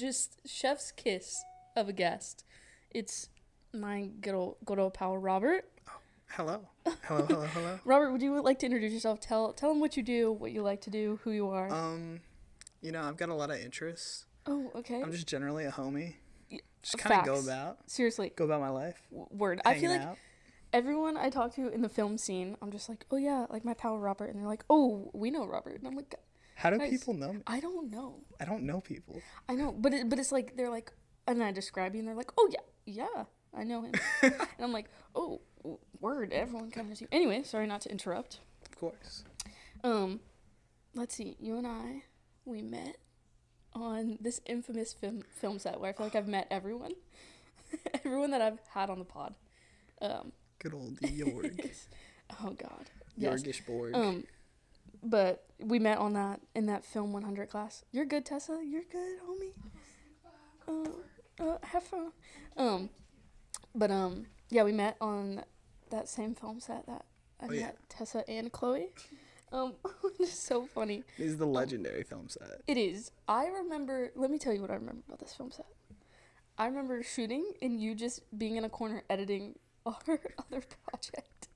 just chef's kiss of a guest. It's my good old, good old pal, Robert. Hello. Hello, hello, hello. Robert, would you like to introduce yourself? Tell tell them what you do, what you like to do, who you are. Um, you know, I've got a lot of interests. oh, okay. I'm just generally a homie. Just kind of go about, Seriously, go about my life. word. I feel like out. everyone I talk to in the film scene, I'm just like, oh yeah, like my pal Robert, and they're like, oh, we know Robert, and I'm like, How do guys, people know me? I don't know. I don't know people. I know, but it, but it's like they're like, and I describe you, and they're like, oh yeah, yeah, I know him, and I'm like, oh, word, everyone kind of knows you. Anyway, sorry not to interrupt. Of course. Um, let's see, you and I, we met on this infamous film film set where I feel like I've met everyone, everyone that I've had on the pod. Um, Good old Jorg. oh God, yes. Jorgish Borg. Um, but we met on that in that film 100 class. You're good, Tessa. You're good, homie. Uh, uh, have fun. Um, but um, yeah, we met on that same film set that I Oh, met yeah. Tessa and Chloe. Um, it's so funny. this is the legendary film set. It is. I remember. Let me tell you what I remember about this film set. I remember shooting and you just being in a corner editing our other project.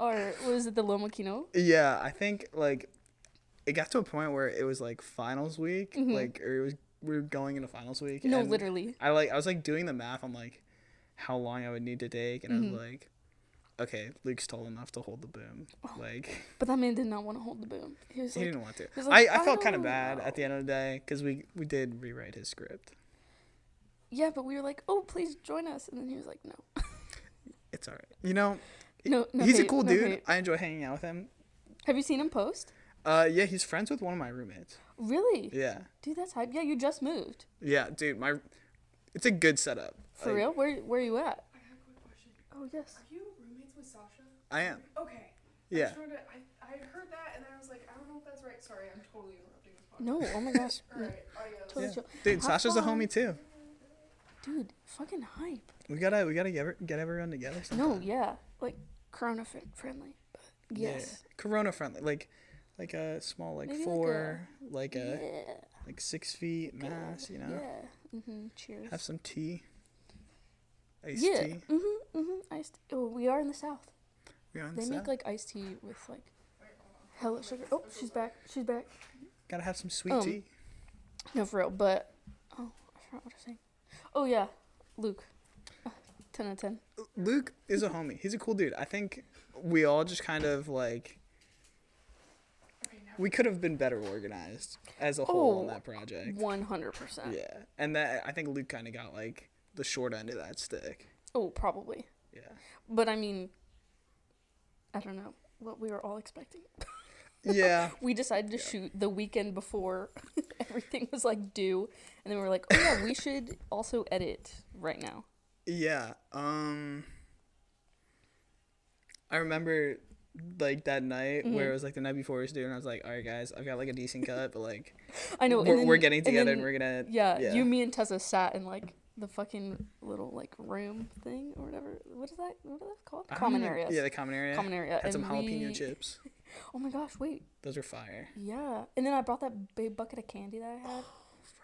Or was it the LomoKino? Yeah, I think like it got to a point where it was like finals week, Mhm. like or it was we were going into finals week. No, literally. I like I was like doing the math on like how long I would need to take, and I Mhm. was like, okay, Luke's tall enough to hold the boom. Like But that man did not want to hold the boom. He was he like, didn't want to. like, I, I "I felt kind of bad know." at the end of the day because we we did rewrite his script. yeah, but we were like, oh, please join us. And then he was like, no. It's all right. You know, No, no he's a cool no dude. hate. I enjoy hanging out with him. Have you seen him post? Uh, yeah, he's friends with one of my roommates. Really? Yeah, Dude, that's hype. Yeah, you just moved. yeah, dude. My, it's a good setup. For Like, real? Where where are you at? I have a quick question. Oh, yes. Are you roommates with Sasha? I am. Okay. I Yeah. just wanted to, I, I heard that and then I was like, I don't know if that's right. Sorry, I'm totally interrupting this podcast. No, oh my gosh. Alright, adios. Totally Yeah. chill. Dude, Have Sasha's a homie too. Dude, fucking hype. We gotta we gotta get get everyone together. No, yeah. Like, corona friendly. But yes. Yeah. Corona friendly, like like a small like Maybe like four, like a Yeah. like six feet mass. You know, Yeah. Mm-hmm. Cheers. have some tea. Iced yeah. tea. Mm-hmm. Mm-hmm. Iced. Oh, we are in the south. We're on They the make like iced tea with like hella sugar. Oh, she's back. She's back. Gotta have some sweet Um, tea. No, for real. But oh, I forgot what I was saying. Oh yeah, Luke. Uh, ten out of ten. Luke is a homie. He's a cool dude. I think we all just kind of like we could have been better organized as a whole on Oh, that project. One hundred percent. Yeah, and that I think Luke kind of got like the short end of that stick. Oh, probably. Yeah. But I mean, I don't know what we were all expecting. Yeah. We decided to shoot the weekend before everything was like due, and then we were like, oh yeah, we should also edit right now. Yeah. Um I remember like that night where Mhm. it was like the night before we was doing I was like, all right guys, I've got like a decent cut, but like I know. we're, then- we're getting together and, then- we're gonna Yeah, yeah. you, me, and Tessa sat in like the fucking little like room thing or whatever. What is that? What is that called? Common area. Yeah, the common area. Common area. Had some jalapeno we- chips. Oh my gosh! Wait. Those are fire. Yeah. And then I brought that big bucket of candy that I had,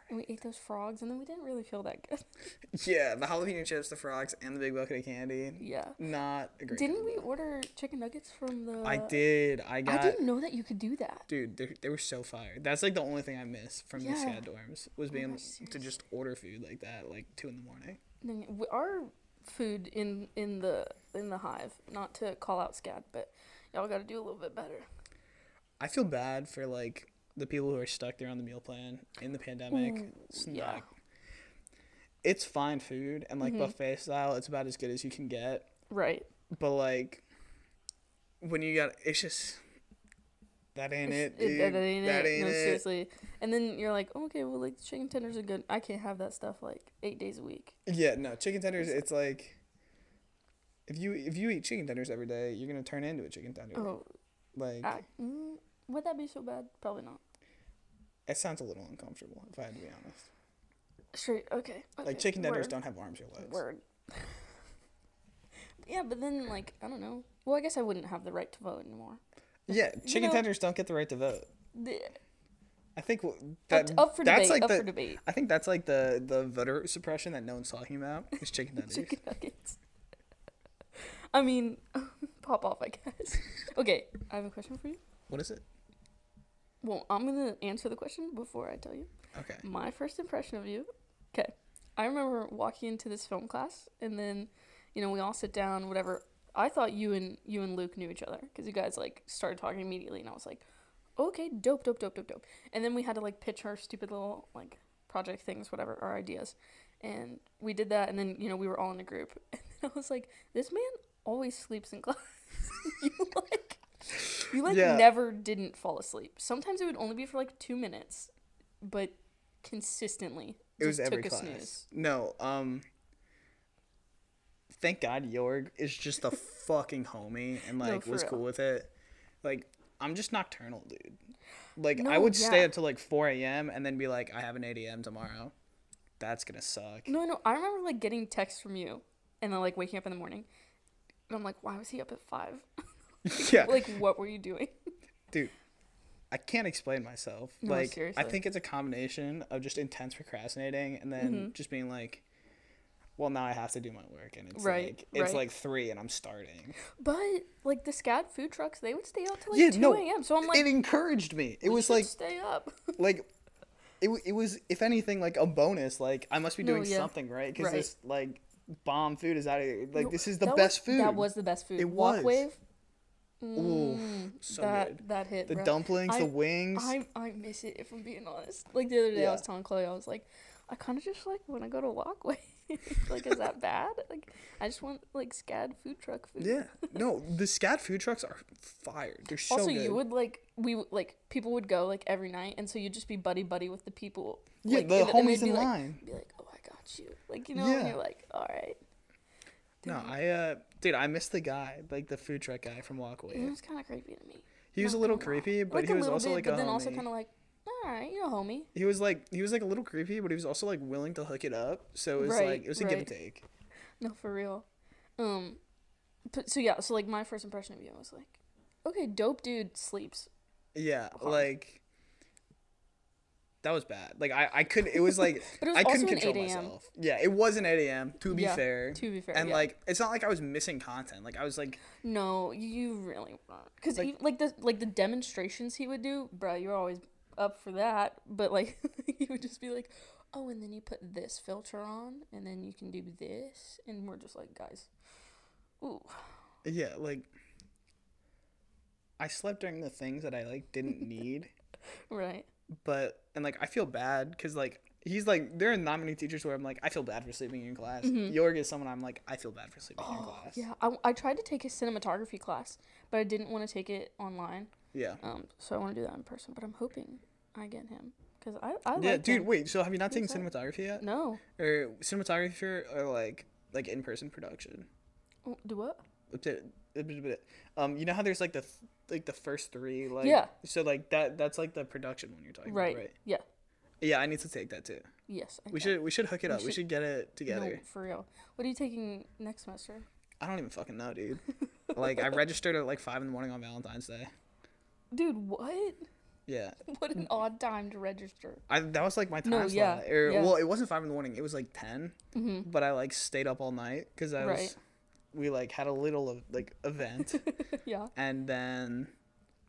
and we ate those frogs, and then we didn't really feel that good. Yeah, the jalapeno chips, the frogs, and the big bucket of candy. Yeah. Not a great. Didn't we order chicken nuggets from the? I did. I got. I didn't know that you could do that. Dude, they, they were so fire. That's like the only thing I miss from the SCAD dorms was Oh being my able to just order food like that, like two in the morning. Then Our food in in the in the hive. Not to call out SCAD, but y'all got to do a little bit better. I feel bad for like the people who are stuck there on the meal plan in the pandemic. Ooh, It's yeah. not- It's fine food and like Mhm. buffet style. It's about as good as you can get. Right. But like when you got, it's just that ain't it, dude. that ain't that it. ain't no, it. seriously. And then you're like, okay, well, like chicken tenders are good. I can't have that stuff like eight days a week. Yeah, no chicken tenders. It's like if you if you eat chicken tenders every day, you're gonna turn into a chicken tender. Oh, Like I, mm, would that be so bad? Probably not. It sounds a little uncomfortable if I had to be honest. Straight. Okay. okay. Like chicken tenders word, don't have arms or legs. Word. yeah, but then like I don't know. Well, I guess I wouldn't have the right to vote anymore. Yeah, You chicken know- tenders don't get the right to vote. The- I think w- up, that up for that's debate. like up the for debate. I think that's like the the voter suppression that no one's talking about. Is chicken tenders. Chicken nuggets. I mean, pop off, I guess. Okay, I have a question for you. What is it? Well, I'm gonna answer the question before I tell you. Okay. My first impression of you. Okay, I remember walking into this film class, and then, you know, we all sit down, whatever. I thought you and you and Luke knew each other because you guys like started talking immediately, and I was like, okay, dope, dope, dope, dope, dope. And then we had to like pitch our stupid little like project things, whatever, our ideas, and we did that, and then you know we were all in a group, and then I was like, this man always sleeps in class. you like, you like Yeah. never didn't fall asleep. Sometimes it would only be for like two minutes, but consistently It was every took a class. snooze. No, um thank God Jorg is just a fucking homie and like for was real. cool with it. Like I'm just nocturnal, dude. Like I No, would stay up till like 4 a.m. and then be like, I have an 8 a.m. tomorrow. That's gonna suck. No, no, I remember like getting texts from you, and then like waking up in the morning, and I'm like, why was he up at five? yeah, like, what were you doing? dude. I can't explain myself. No, like I think it's a combination of just intense procrastinating and then Mhm. just being like, well, now I have to do my work, and it's Right, like it's right. like three, and I'm starting. But like the SCAD food trucks, they would stay out till like Yeah, two no, a.m. So I'm like, it encouraged me. It was like stay up. like it, it was if anything like a bonus like i must be No, doing yeah. something right because Right. this like bomb food is out of here like No, this is the best was, food That was the best food. It was. Walkwave. Ooh, Mm, so that good. that hit. the bro. dumplings I- the wings I I miss it if I'm being honest. Like the other day, I was telling Chloe, I was like, I kind of just like want to go to Walkway. like, is that bad? Like, I just want like SCAD food truck food. yeah no the SCAD food trucks are fired. they're so also, good you would like we like people would go like every night, and so you'd just be buddy buddy with the people. yeah like, the and- and homies be in like, line Be like, oh, I got you. Like you know, and you're like, all right. no i uh dude i missed the guy like the food truck guy from It walkway was kind of creepy to me. he was a little creepy but like he was also bit, like but a then also kind of like, all right, you're a homie. he was like he was like a little creepy but he was also like willing to hook it up so it was Right, like it was a give and take No, for real. Um, but so yeah, so like my first impression of you was like, okay, dope dude sleeps. Yeah, like that was bad. Like I, I couldn't. It was like it was I couldn't control 8 myself. Yeah, it was an 8 a.m. To be Yeah, fair, To be fair, and yeah. like it's not like I was missing content. Like I was like, no, you really weren't. Cause Like- like, the like the demonstrations he would do, bruh, you're always up for that. But like he would just be like, oh, and then you put this filter on, and then you can do this, and we're just like, guys, ooh, yeah, like I slept during the things that I like didn't need, right. But and like I feel bad because like he's like there are not many teachers where I'm like I feel bad for sleeping in class. Mhm. Jorg is someone I'm like I feel bad for sleeping in Oh, class. yeah, I, I tried to take his cinematography class, but I didn't want to take it online. yeah. Um, so I want to do that in person, but I'm hoping I get him because I I Yeah, like dude. him. Wait, so have you not taken cinematography yet, No, or cinematography, or like like in person production? Oh, do what? Um, you know how there's like the th- like the first three like Yeah. So like that that's like the production one you're talking Right. about, right? Yeah. Yeah, I need to take that too. Yes. I We should we should hook it We up. We should- should get it No, together. for real. What are you taking next semester? I don't even fucking know, dude. like I registered at like five in the morning on Valentine's Day. Dude, what? Yeah, What an odd time to register. I that was like my time No, yeah. Or yeah. well, it wasn't five in the morning. It was like ten. Mm-hmm. But I like stayed up all night because I was. We like had a little of like event, yeah. and then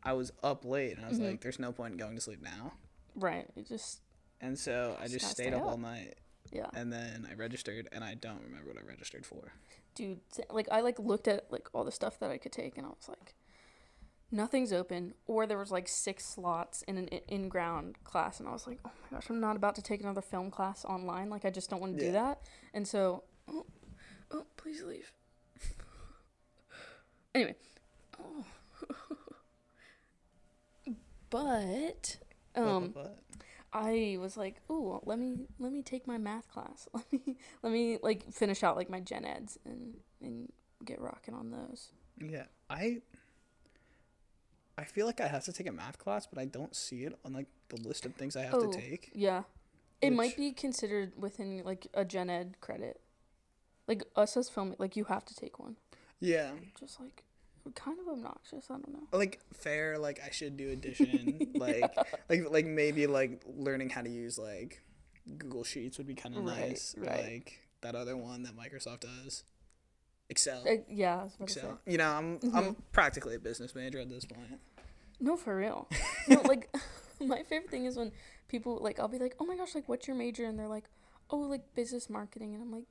I was up late, and I was Mhm. like, "There's no point in going to sleep now." Right. It just And so I Just just stayed stay up up. all night, yeah. and then I registered, and I don't remember what I registered for. Dude, like I like looked at like all the stuff that I could take and I was like nothing's open or there was like six slots in an in-ground class and I was like, "Oh my gosh, I'm not about to take another film class online. Like I just don't want to Yeah. do that." And so oh, oh, please leave. Anyway, oh. but um But- I was like, "Ooh, let me let me take my math class. Let me let me like finish out like my gen eds and and get rocking on those." yeah, I. I feel like I have to take a math class, but I don't see it on like the list of things I have Oh. to take. Yeah. It might be considered within like a gen ed credit. Like us as film like you have to take one. Yeah, Just like kind of obnoxious. I don't know. like fair like i should do addition like like like maybe like learning how to use like google sheets would be kind of Right, nice right. like that other one that microsoft does excel Uh, yeah, I was about to say. excel you know i'm i'm practically a business major at this point No, for real. no, like my favorite thing is when people like I'll be like, "Oh my gosh, like what's your major?" and they're like, "Oh, like business marketing." And I'm like,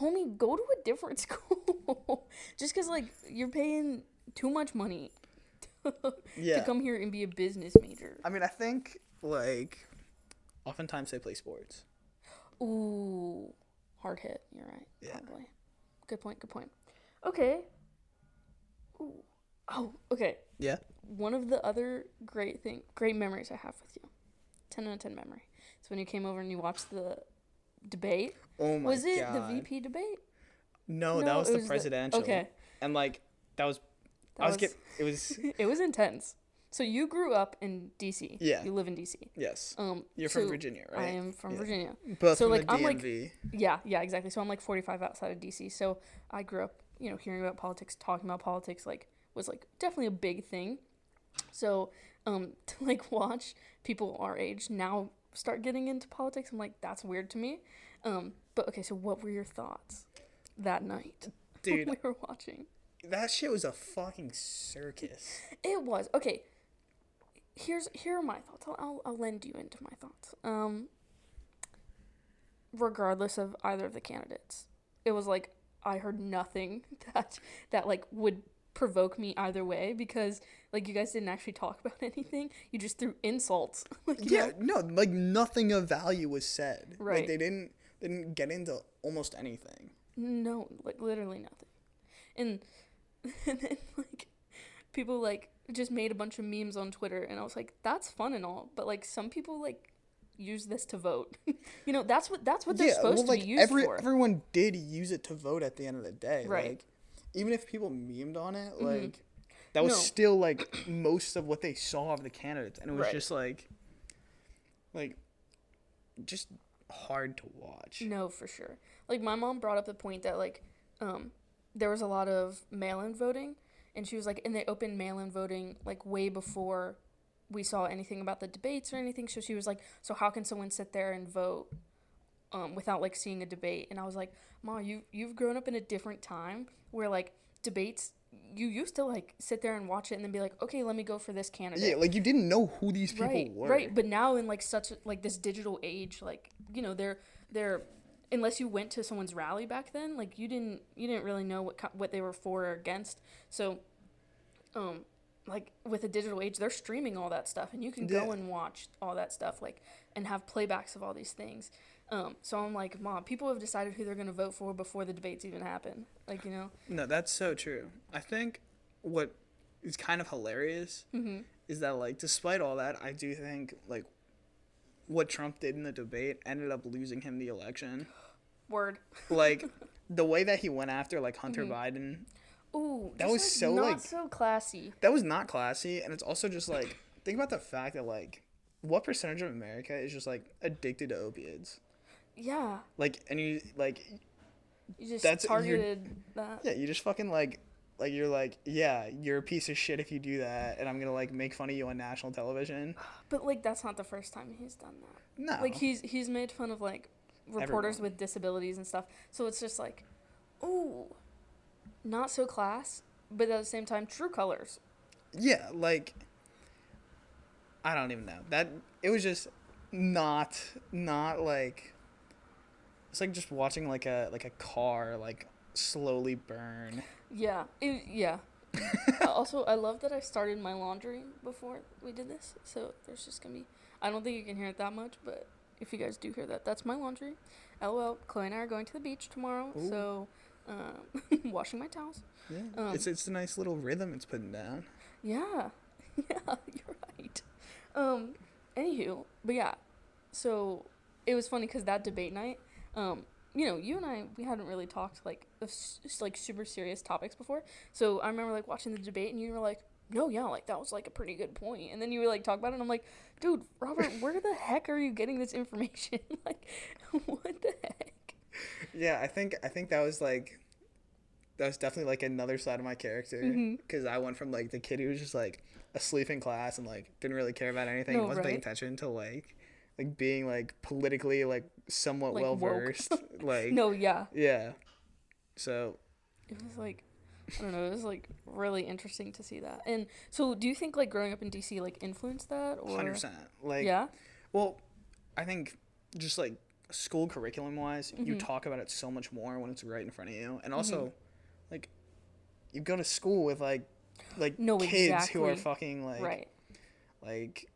"Homie, go to a different school." Just cuz like you're paying too much money yeah to come here and be a business major. i mean i think like oftentimes they play sports Ooh, hard hit. You're right. Yeah. Oh, Probably. Good point. Good point. Okay. Ooh. Oh, okay. yeah One of the other great thing, great memories I have with you, ten out of ten memory. So when you came over and you watched the debate. oh my was it god the VP debate? no, that was the was the- presidential Okay, and like that was that i was, was, get it was it was intense. So you grew up in DC. Yeah. You live in DC. yes Um, you're from Virginia, right? I am from Yeah. Virginia. both so, from like, the I'm, like- Yeah, yeah, exactly. So I'm like 45 outside of DC. So I grew up, you know, hearing about politics, talking about politics, like was like definitely a big thing. So um, to like watch people our age now start getting into politics, I'm like that's weird to me. Um, but okay, so what were your thoughts that night dude when we were watching? that shit was a fucking circus It was okay. Here's here are my thoughts. I'll, I'll I'll lend you into my thoughts. Um, regardless of either of the candidates, it was like I heard nothing that that like would provoke me either way because like you guys didn't actually talk about anything. You just threw insults. like, Yeah, know? no, like nothing of value was said. Right. Like they didn't they didn't get into almost anything. No, like literally nothing. And and then like people like just made a bunch of memes on Twitter and I was like, that's fun and all, but like some people like use this to vote. you know, that's what that's what they're supposed like to be used every for. everyone did use it to vote at the end of the day. Right. Like even if people memed on it, like that was No. still like most of what they saw of the candidates, and it was Right. just like, like, just hard to watch. No, for sure. Like my mom brought up the point that like um there was a lot of mail-in voting and she was like and they opened mail-in voting like way before we saw anything about the debates or anything. So she was like, "So how can someone sit there and vote um without like seeing a debate?" And I was like, "Ma, you you've grown up in a different time where like debates you used to like sit there and watch it and then be like, "Okay, let me go for this candidate." Yeah, like you didn't know who these people right, were. Right, but now in like such like this digital age, like you know, they're they're unless you went to someone's rally back then, like you didn't you didn't really know what co- what they were for or against. So, um, like with the digital age, they're streaming all that stuff, and you can go and watch all that stuff, like and have playbacks of all these things. Um, so I'm like, mom, people have decided who they're gonna vote for before the debates even happen. Like you know, No, that's so true. I think what is kind of hilarious mm-hmm. is that like despite all that, I do think like what Trump did in the debate ended up losing him the election. word. Like the way that he went after like Hunter Mm-hmm. Biden, Ooh, That was like, so, not like- so classy. that was not classy and it's also just like think about the fact that like what percentage of America is just like addicted to opiates? Yeah, Like and you like you just That's- targeted that. yeah, you just fucking like like you're like, yeah, you're a piece of shit if you do that and I'm going to like make fun of you on national television. But like that's not the first time he's done that. No. Like he's he's made fun of like reporters Everyone. with disabilities and stuff. So it's just like, ooh, not so class, but at the same time, true colors. Yeah, like I don't even know. That it was just not not like it's like just watching like a like a car like slowly burn. Yeah, it, yeah. Uh, also, I love that I started my laundry before we did this. So there's just gonna be. I don't think you can hear it that much, but if you guys do hear that, that's my laundry. LOL. Chloe and I are going to the beach tomorrow, Ooh. so um, washing my towels. Yeah. Um, it's it's a nice little rhythm it's putting down. Yeah, yeah, you're right. Um, anywho, but yeah, so it was funny because that debate night, um, you know, you and I we hadn't really talked like of s- s- like super serious topics before. So I remember like watching the debate, and you were like, "No, yeah, like that was like a pretty good point." And then you were like talk about it, and I'm like, "Dude, Robert, where the heck are you getting this information? like, what the heck?" Yeah, I think I think that was like that was definitely like another side of my character because I went from like the kid who was just like asleep in class and like didn't really care about anything, No, wasn't paying attention to like like being like politically like somewhat Like, well versed. like No, yeah. yeah. So It was like I don't know, it was like really interesting to see that. And so do you think like growing up in DC like influenced that or hundred percent. Like Yeah? well, I think just like school curriculum wise, you Mhm. talk about it so much more when it's right in front of you, and also like you go to school with like like No, kids who are fucking like right. like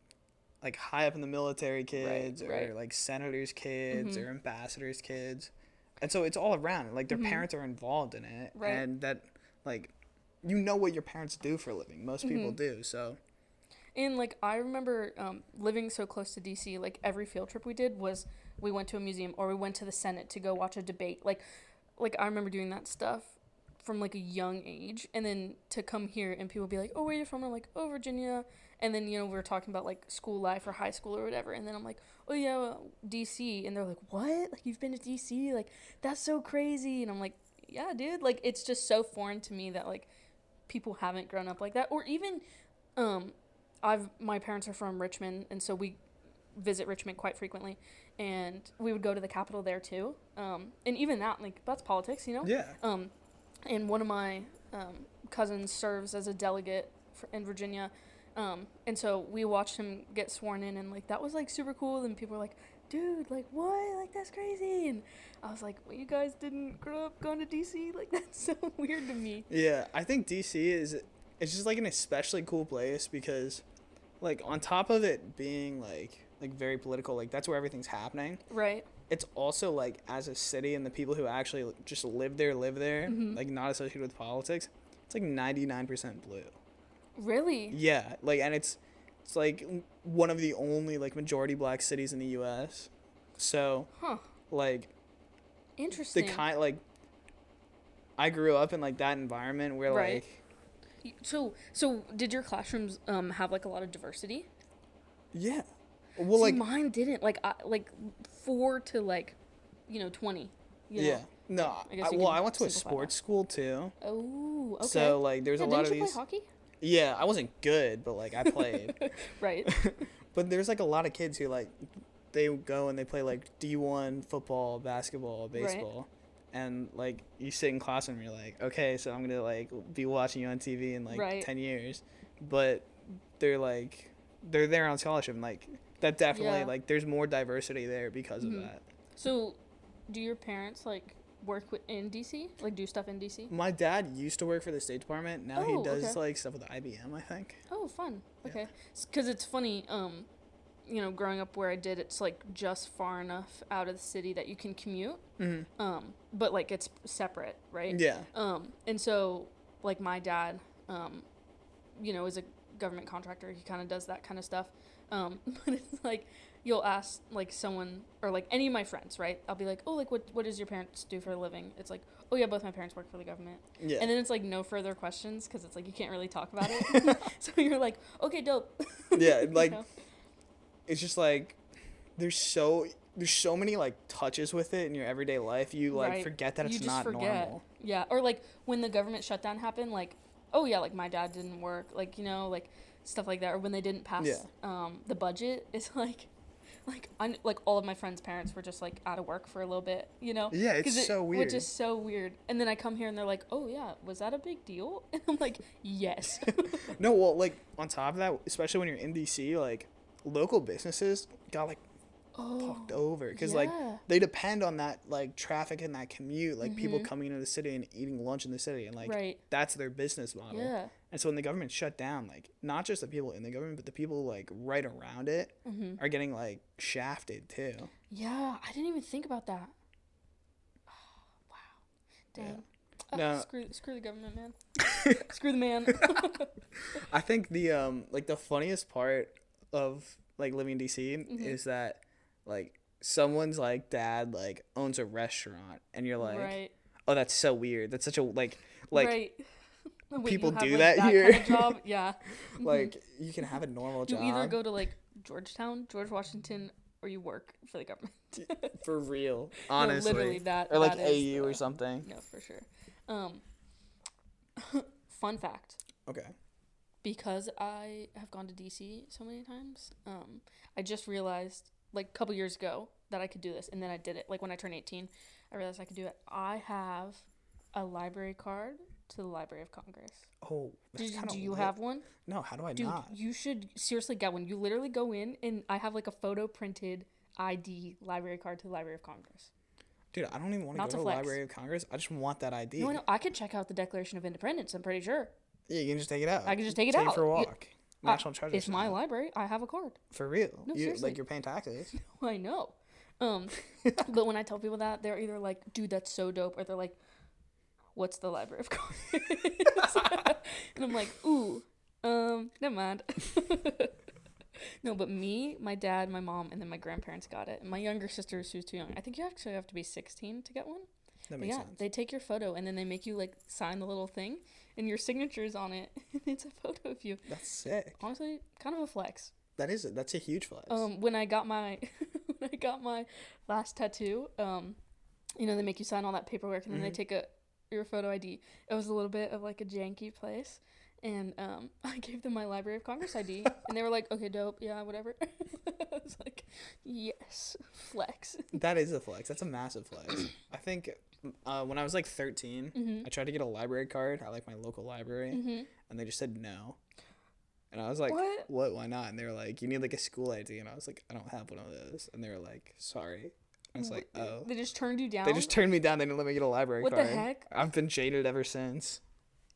like high up in the military kids or right. like senators kids Mhm. or ambassadors kids and so it's all around like their Mhm. parents are involved in it Right. and that like you know what your parents do for a living most people Mhm. do so And like I remember um, living so close to DC, like every field trip we did was we went to a museum or we went to the Senate to go watch a debate. Like, like I remember doing that stuff from like a young age, and then to come here and people be like, "Oh, where are you from?" I'm like, "Oh, Virginia." And then you know we were talking about like school life or high school or whatever, and then I'm like, "Oh yeah, well, DC," and they're like, "What? Like you've been to DC? Like that's so crazy?" And I'm like, "Yeah, dude. Like it's just so foreign to me that like people haven't grown up like that, or even." Um, I've my parents are from Richmond, and so we visit Richmond quite frequently, and we would go to the Capitol there too. Um, and even that, like that's politics, you know. yeah Um, and one of my um, cousins serves as a delegate for, in Virginia, um, and so we watched him get sworn in, and like that was like super cool. And people were like, "Dude, like what? Like that's crazy!" And I was like, "Well, you guys didn't grow up going to DC? Like that's so weird to me." yeah i think dc is it's just like an especially cool place because like on top of it being like like very political like that's where everything's happening Right. it's also like as a city and the people who actually just live there live there Mhm. like not associated with politics it's like 99% blue Really. yeah like and it's it's like one of the only like majority black cities in the us so Huh. like interesting. the kind like i grew up in like that environment where Right. like So, so did your classrooms um have like a lot of diversity? yeah well See, like mine didn't. Like, I, like four to like, you know, twenty. You know? yeah no I guess I, well i went to a sports school too Oh, okay. so like there's yeah, a lot didn't of you these play hockey? Yeah i wasn't good but like i played Right. But there's like a lot of kids who like they go and they play like D1 football, basketball, Right. baseball. And like you sit in class and you're like, okay, so I'm going to like be watching you on TV in like Right. 10 years. But they're like they're there on scholarship and like that definitely Yeah. like there's more diversity there because Mhm. of that. so, do your parents like work with, in DC? Like, do stuff in DC? My dad used to work for the State Department. Now Oh, he does okay. like stuff with IBM, I think. Oh, fun. Okay. Because it's funny. Um, you know, growing up where I did, it's like just far enough out of the city that you can commute. Mhm. Um, but like it's separate, right? Yeah. Um, and so, like, my dad, um, you know, is a government contractor. He kind of does that kind of stuff. Um, but it's like, you'll ask, like, someone, or like any of my friends, right? I'll be like, oh, like, what, what does your parents do for a living? It's like, oh, yeah, both my parents work for the government. Yeah. And then it's like, no further questions because it's like, you can't really talk about it. so you're like, okay, dope. yeah, You like know? it's just like there's so there's so many like touches with it in your everyday life you like Right. forget that You it's just not forget. normal Yeah, or like when the government shutdown happened, like, oh yeah, like my dad didn't work, like you know, like stuff like that, or when they didn't pass Yeah. um, the budget, it's like, like kn- like all of my friends' parents were just like out of work for a little bit, you know. yeah it's it- so weird Which is so weird. And then I come here and they're like, oh yeah, was that a big deal? And I'm like, yes. no well like on top of that especially when you're in dc like local businesses got like oh, fucked over because like they depend on that like traffic and that commute like people Mhm. coming into the city and eating lunch in the city and like right. that's their business model Yeah. And so when the government shut down like not just the people in the government but the people like right around it hmm are getting like shafted too Yeah, I didn't even think about that. wow. Yeah. Dang. Ah, No. Screw, screw the government, man. screw the man. I think the um like the funniest part of like living in DC Mhm. is that like someone's like dad like owns a restaurant and you're like right. oh that's so weird that's such a like like right. Wait, people have, do like, that kind here. of job? Yeah. Like you can have a normal job. you either go to like Georgetown, George Washington, or you work for the government. for real No, honestly literally that. or like that is AU or the- something No, for sure. Um, Fun fact. Okay. because I have gone to DC so many times, um, I just realized like a couple years ago that I could do this, and then I did it. Like when I turned eighteen, I realized I could do it. I have a library card to the Library of Congress. Oh, Did, do you have one? No, how do I Dude, not? you should seriously get one. You literally go in, and I have like a photo printed ID library card to the Library of Congress. Dude, I don't even want to go to to the. Library of Congress. I just want that ID. No, no, I could check out the Declaration of Independence. I'm pretty sure. Yeah, you can just take it out. I can just take it take out. it for a You- walk. Uh, National Treasure. It's my library. I have a card. For real. No, you, seriously. like you're paying taxes. I know. Um, but when I tell people that, they're either like, "Dude, that's so dope," or they're like, "What's the Library of Congress?" and I'm like, "Ooh, um, never mind." no, but me, my dad, my mom, and then my grandparents got it. And my younger sister, she was too young. I think you actually have to be 16 to get one. That makes yeah, sense. they take your photo and then they make you like sign the little thing, and your signature's on it. and it's a photo of you. That's sick. Honestly, kind of a flex. That is it. That's a huge flex. Um, when I got my when I got my last tattoo, um, you know they make you sign all that paperwork and then Mhm. they take a your photo ID. It was a little bit of like a janky place, and um, I gave them my Library of Congress ID, and they were like, "Okay, dope, yeah, whatever." I was like, "Yes, flex." that is a flex. That's a massive flex. I think uh, when I was like 13, Mhm. I tried to get a library card at like my local library, Mhm. and they just said no. And I was like, What? what? Why not? And they were like, you need like a school ID. And I was like, I don't have one of those. And they were like, sorry. I was like, oh. They just turned you down. They just turned me down. They didn't let me get a library card. What the heck? I've been jaded ever since.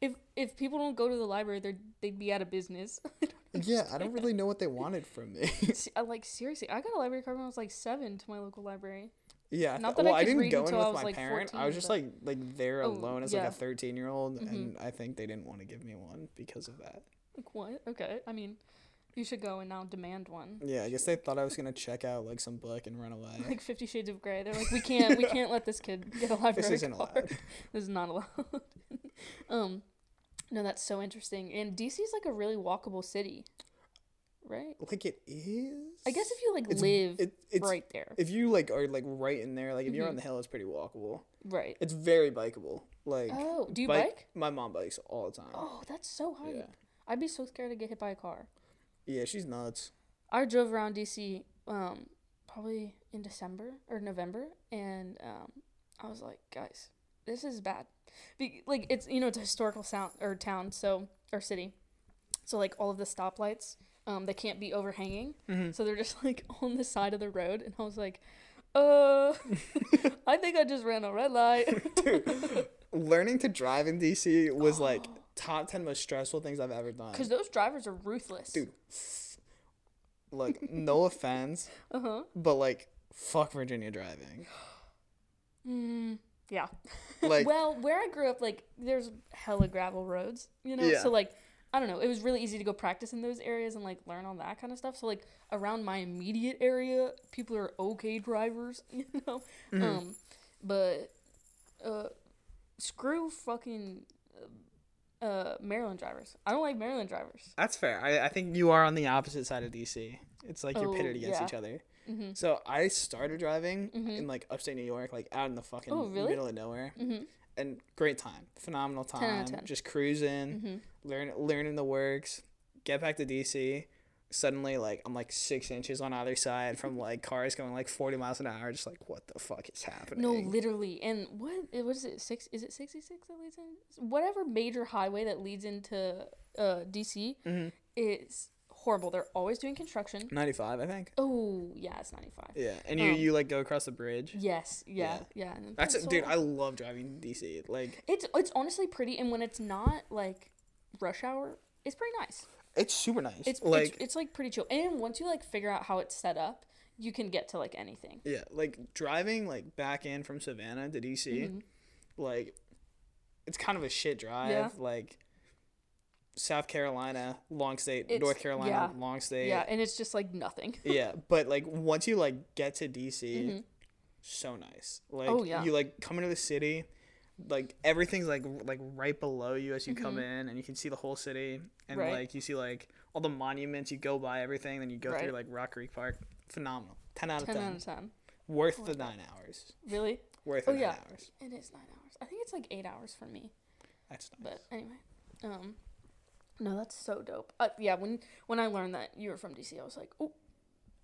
if if people don't go to the library, they they'd be out of business. Yeah, I don't really know what they wanted from me. Uh, like seriously, I got a library card when I was like seven to my local library. yeah, Not that I well, I, could didn't go in with my like, parent. I was just like like there Oh, alone as yeah. like a 13 year old, Mhm. and I think they didn't want to give me one because of that. Like what? Okay, I mean, you should go and now demand one. Yeah, I guess they thought I was gonna check out like some book and run away. Like Fifty Shades of Grey. They're like, we can't, we can't let this kid get a library this isn't card. allowed. This is not allowed. um, no, that's so interesting. And DC is like a really walkable city, right? Like it is. I guess if you like It's- live it, it's right there, if you like are like right in there, like if you're on Mhm. the hill, it's pretty walkable. right? It's very bikeable. Like Oh, do you bike-? My mom bikes all the time. Oh, that's so hype. yeah, I'd be so scared to get hit by a car. Yeah, she's nuts. I drove around DC um probably in December or November and um I was like, guys, this is bad. Be- like it's you know it's a historical sound or town so or city. So like all of the stoplights um they can't be overhanging. Mhm. So they're just like on the side of the road and I was like, "Uh, I think I just ran a red light." Dude, learning to drive in DC was like top ten most stressful things I've ever done. Cuz those drivers are ruthless. Dude, like no offense, Uh-huh. but like fuck Virginia driving. Mm, yeah. Like well, where I grew up, like there's hella gravel roads, you know. Yeah. So like, I don't know. It was really easy to go practice in those areas and like learn all that kind of stuff. So like around my immediate area, people are okay drivers, you know. Mhm. Um, but uh, screw fucking uh, Maryland drivers. I don't like Maryland drivers. that's fair. I, I think you are on the opposite side of DC. It's like you're Oh, pitted against yeah. each other. Mm-hmm. So I started driving Mhm. in like upstate New York, like out in the fucking Oh, really? middle of nowhere, Mm-hmm. and great time, phenomenal time, of 10. just cruising, Mm-hmm. learn learning the works. Get back to DC. Suddenly, like I'm like six inches on either side from like cars going like 40 miles an hour. Just like what the fuck is happening? No, literally. And what it what is it? Six? Is it sixty six that leads in? Whatever major highway that leads into uh DC Mhm. is horrible. They're always doing construction. 95, I think. Oh yeah, it's ninety five. Yeah, and you Um, you like go across the bridge. Yes. Yeah. Yeah. and That's it's so dude. long. I love driving DC. Like It's it's honestly pretty, and when it's not like rush hour, it's pretty nice. It's super nice. It's like it's, it's like pretty chill, and once you like figure out how it's set up, you can get to like anything. yeah, like driving like back in from Savannah to DC. Mhm. like it's kind of a shit drive. Yeah. Like South Carolina, long state, It's- North Carolina, yeah. long state. Yeah, and it's just like nothing. yeah, but like once you like get to DC, Mhm. so nice. Like Oh, yeah. you like come into the city, like everything's like like right below you as you come in, and you can see the whole city, and Mm-hmm. Right. like you see like all the monuments. You go by everything, then you go through like Rock Creek Park. Phenomenal. Ten out of Ten ten. out of ten. Worth I the nine hours. Really? Worth Oh, the yeah. nine hours. It is nine hours. I think it's like eight hours for me. That's nice. But anyway, um, no, that's so dope. Uh, yeah, when when I learned that you were from DC, I was like, oh,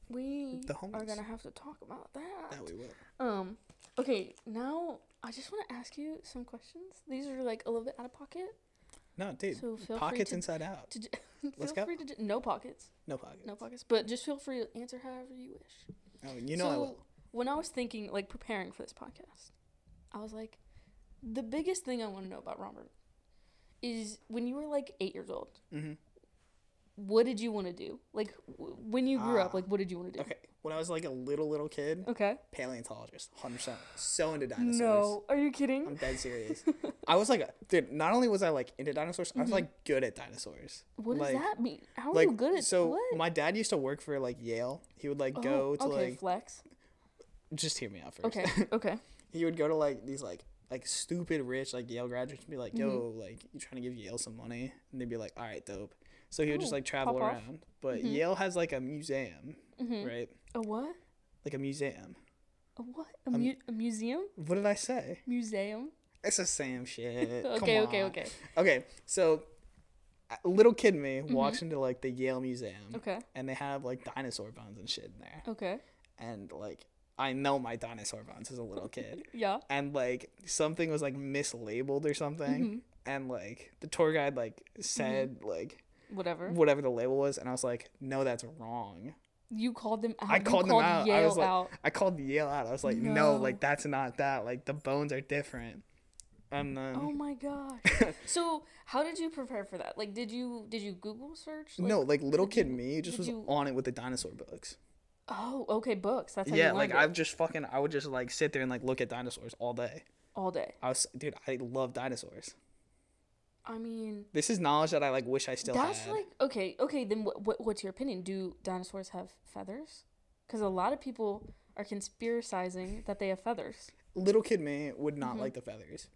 we The are gonna have to talk about that. that we will. Um, okay, now I just want to ask you some questions. These are like a little bit out of pocket, No, dude. so feel pockets free inside out. to, to feel Let's go. free to no pockets, No pockets. no pockets, but just feel free to answer however you wish. Oh, you know I So, will. When I was thinking, like preparing for this podcast, I was like, the biggest thing I want to know about Robert is when you were like eight years old. hmm What did you want to do? Like w- when you grew up, Ah, like what did you want to do? Okay. When I was like a little little kid, Okay. paleontologist, hundred percent. So into dinosaurs. No, are you kidding? I'm dead serious. I was like, a, dude. Not only was I like into dinosaurs, I was Mhm. like good at dinosaurs. what does that mean? How are like you good at so what? my dad used to work for like Yale. He would like Oh, go to okay, like flex. just hear me out first. Okay, okay. he would go to like these like like stupid rich like Yale graduates and be like, Mhm. "Yo, like you trying to give Yale some money?" And they'd be like, "All right, dope." So he would just like travel pop off. around. But Mhm. Yale has like a museum, hmm right? A what? Like a museum. A what? A, Um, mu- a museum? What did I say? Museum? It's the same shit. Okay, okay, okay, Okay, so a little kid me Mhm. walks into like the Yale Museum okay, and they have like dinosaur bones and shit in there. okay. And like I know my dinosaur bones as a little kid. Yeah. And like something was like mislabeled or something. hmm And like the tour guide like said like Whatever. whatever the label was and I was like, No, that's wrong. You called them out. I You called them out. I was like- out. I called Yale out. I was like, No, No. like that's not that. Like the bones are different. And then Oh my gosh. so how did you prepare for that? Like, did you did you Google search? Like, no, like little kid you- me just was you- on it with the dinosaur books. Oh, okay, books. That's how yeah, you like it I've just fucking I would just like sit there and like look at dinosaurs all day. all day. I was dude, I love dinosaurs. I mean, This is knowledge that I like wish I still that's had. like okay, okay. Then what, what what's your opinion? Do dinosaurs have feathers? Because a lot of people are conspiracizing that they have feathers. Little kid me would not Mhm. like the feathers.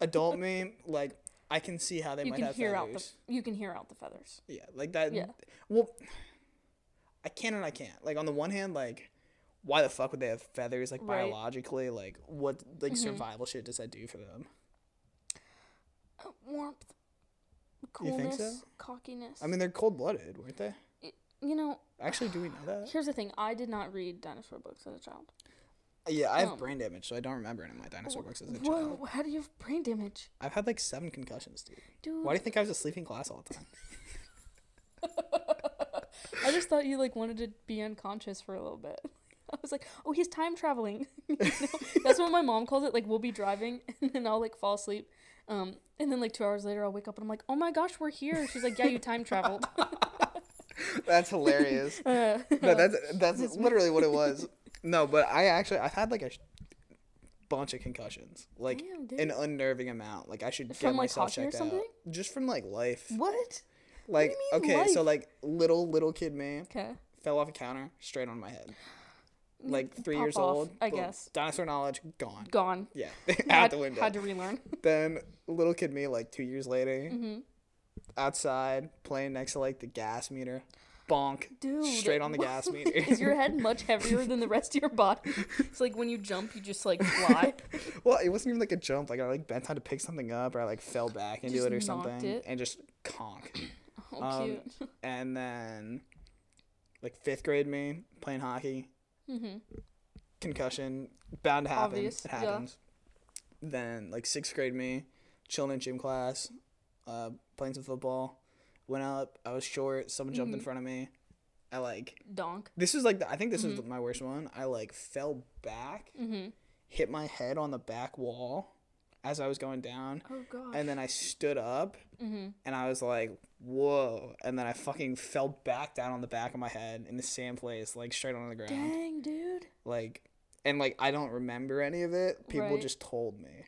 Adult me, like I can see how they you might can have hear feathers. out the you can hear out the feathers. Yeah, like that. Yeah. Well, I can and I can't. Like on the one hand, like why the fuck would they have feathers? Like Right. biologically, like what like Mhm. survival shit does that do for them? Uh, warmth, You coolness, think so? cockiness. I mean, they're cold blooded, weren't they? you know, Actually, do we know that? here's the thing. I did not read dinosaur books as a child. Yeah, I have Um, brain damage, so I don't remember any of my dinosaur books as a Whoa, child. how do you have brain damage, I've had like seven concussions, dude. dude? Why do you think I was asleep in class all the time? I just thought you like wanted to be unconscious for a little bit. I was like, oh, he's time traveling. You know? That's what my mom calls it. Like we'll be driving and then I'll like fall asleep. Um, and then like two hours later I'll wake up and I'm like, oh my gosh, we're here. She's like, yeah, you time traveled. That's hilarious. Uh, no, that's that's literally what it was. No, but I actually I've had like a sh- bunch of concussions, like Damn, an unnerving amount. Like I should From, get like, myself or checked out. Just from like life. what? Like mean okay, so like little little kid me Okay. fell off a counter straight on my head. Like three Pop years off, old. I boom, guess. Dinosaur knowledge gone. Gone. Yeah, out had, the window. Had to relearn. Then little kid me like two years later hmm outside playing next to like the gas meter, bonk Dude. straight on the gas meter. Is your head much heavier than the rest of your body? It's like when you jump, you just like fly. Well, it wasn't even like a jump. Like I like bent down to pick something up, or I like fell back into Just it or something, it? and just conk. Oh, Um, cute. and then, like fifth grade me playing hockey, hmm concussion, bound to happen. Obvious, It yeah. happens. Then like sixth grade me, chilling in gym class, uh, playing some football. Went up. I was short. Someone jumped in Mhm. front of me. I like Donk. this was like the, I think this was Mhm. my worst one. I like fell back, hmm hit my head on the back wall as I was going down. Oh gosh. and then I stood up hmm and I was like, whoa. And then I fucking fell back down on the back of my head in the same place, like straight on the ground. Dang, dude. Like, and like, I don't remember any of it. People Right. just told me.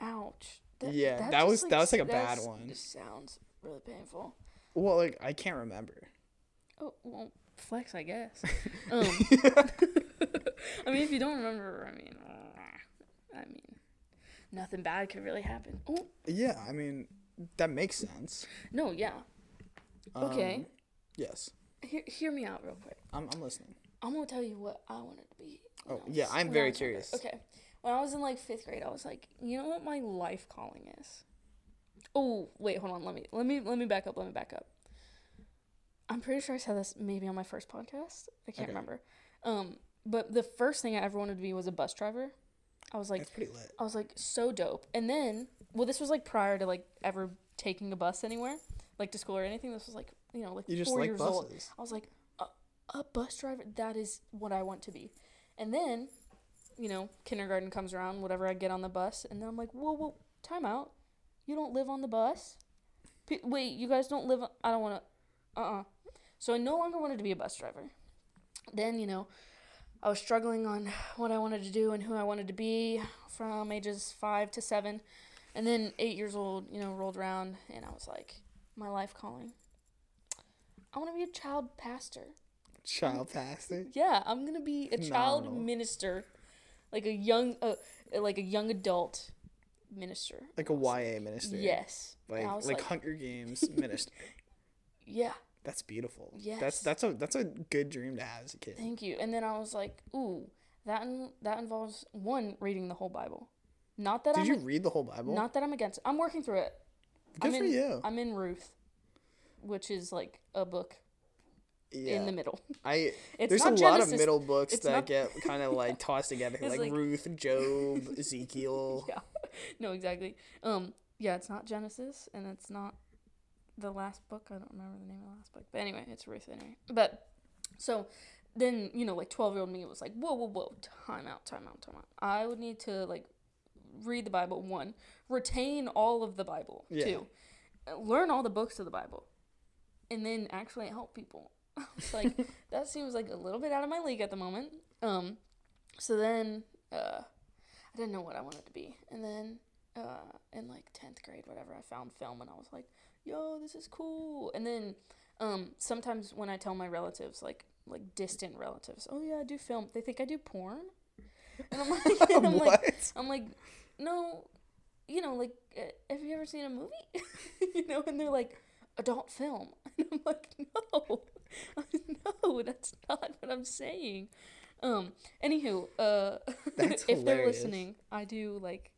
Ouch. Yeah, that just, was- that was, like, a bad one. Just sounds really painful. Well, like, I can't remember. Oh well, flex, I guess. Um, I mean, if you don't remember, I mean, I mean, nothing bad could really happen. Oh yeah, I mean, that makes sense. no, yeah. Okay. Um, yes, Hear, hear me out real quick. I'm, I'm listening. I'm gonna tell you what I wanted to be. Oh, I yeah, I'm very was curious. Okay, when I was in like fifth grade, I was like, you know what my life calling is? Oh, wait, hold on. Let me let me let me back up. Let me back up. I'm pretty sure I said this maybe on my first podcast. I can't Okay. remember. Um, but the first thing I ever wanted to be was a bus driver. I was like, That's pretty lit. I was like so dope. And then, well, this was like prior to like ever taking a bus anywhere, like to school or anything. This was like you know like You four like years buses. old. I was like, a, a bus driver. That is what I want to be. And then, you know, kindergarten comes around. Whatever I get on the bus, and then I'm like, whoa, whoa, time out. You don't live on the bus. P- wait, you guys don't live. On- I don't want to. Uh uh So I no longer wanted to be a bus driver. Then you know, I was struggling on what I wanted to do and who I wanted to be from ages five to seven. And then eight years old, you know, rolled around and I was like, my life calling. I want to be a child pastor. Child pastor. Yeah, I'm gonna be a child Phenomenal. minister, like a young, uh, like a young adult minister. Like a YA minister. Yes. Like like, like, Hunger Games minister. yeah, That's beautiful. Yes. That's that's a that's a good dream to have as a kid. thank you. And then I was like, ooh, that in, that involves one reading the whole Bible. Not that Did I'm you read the whole Bible? Not that I'm against. it. I'm working through it. Good I'm for in, you. I'm in Ruth, which is like a book yeah. in the middle. I It's there's a not lot of middle books that not- get kind of like tossed together, like, like- Ruth, Job, Ezekiel. Yeah. No, exactly. Um, yeah, it's not Genesis, and it's not the last book. I don't remember the name of the last book, but anyway, it's Ruth anyway. But so then you know, like twelve year old me was like, whoa, whoa, whoa, time out, time out, time out. I would need to like read the Bible one, retain all of the Bible Yeah. two, learn all the books of the Bible, and then actually help people. I was like, that seems like a little bit out of my league at the moment. Um, so then uh, I didn't know what I wanted to be, and then uh, in like tenth grade, whatever, I found film, and I was like, yo, this is cool. And then um, sometimes when I tell my relatives, like like distant relatives, oh yeah, I do film, they think I do porn, and I'm like, and I'm like. I'm like, no, you know, like, uh, have you ever seen a movie? you know, and they're like, adult film. And I'm like, no, no, that's not what I'm saying. Um, anywho, uh, if they're listening, I do like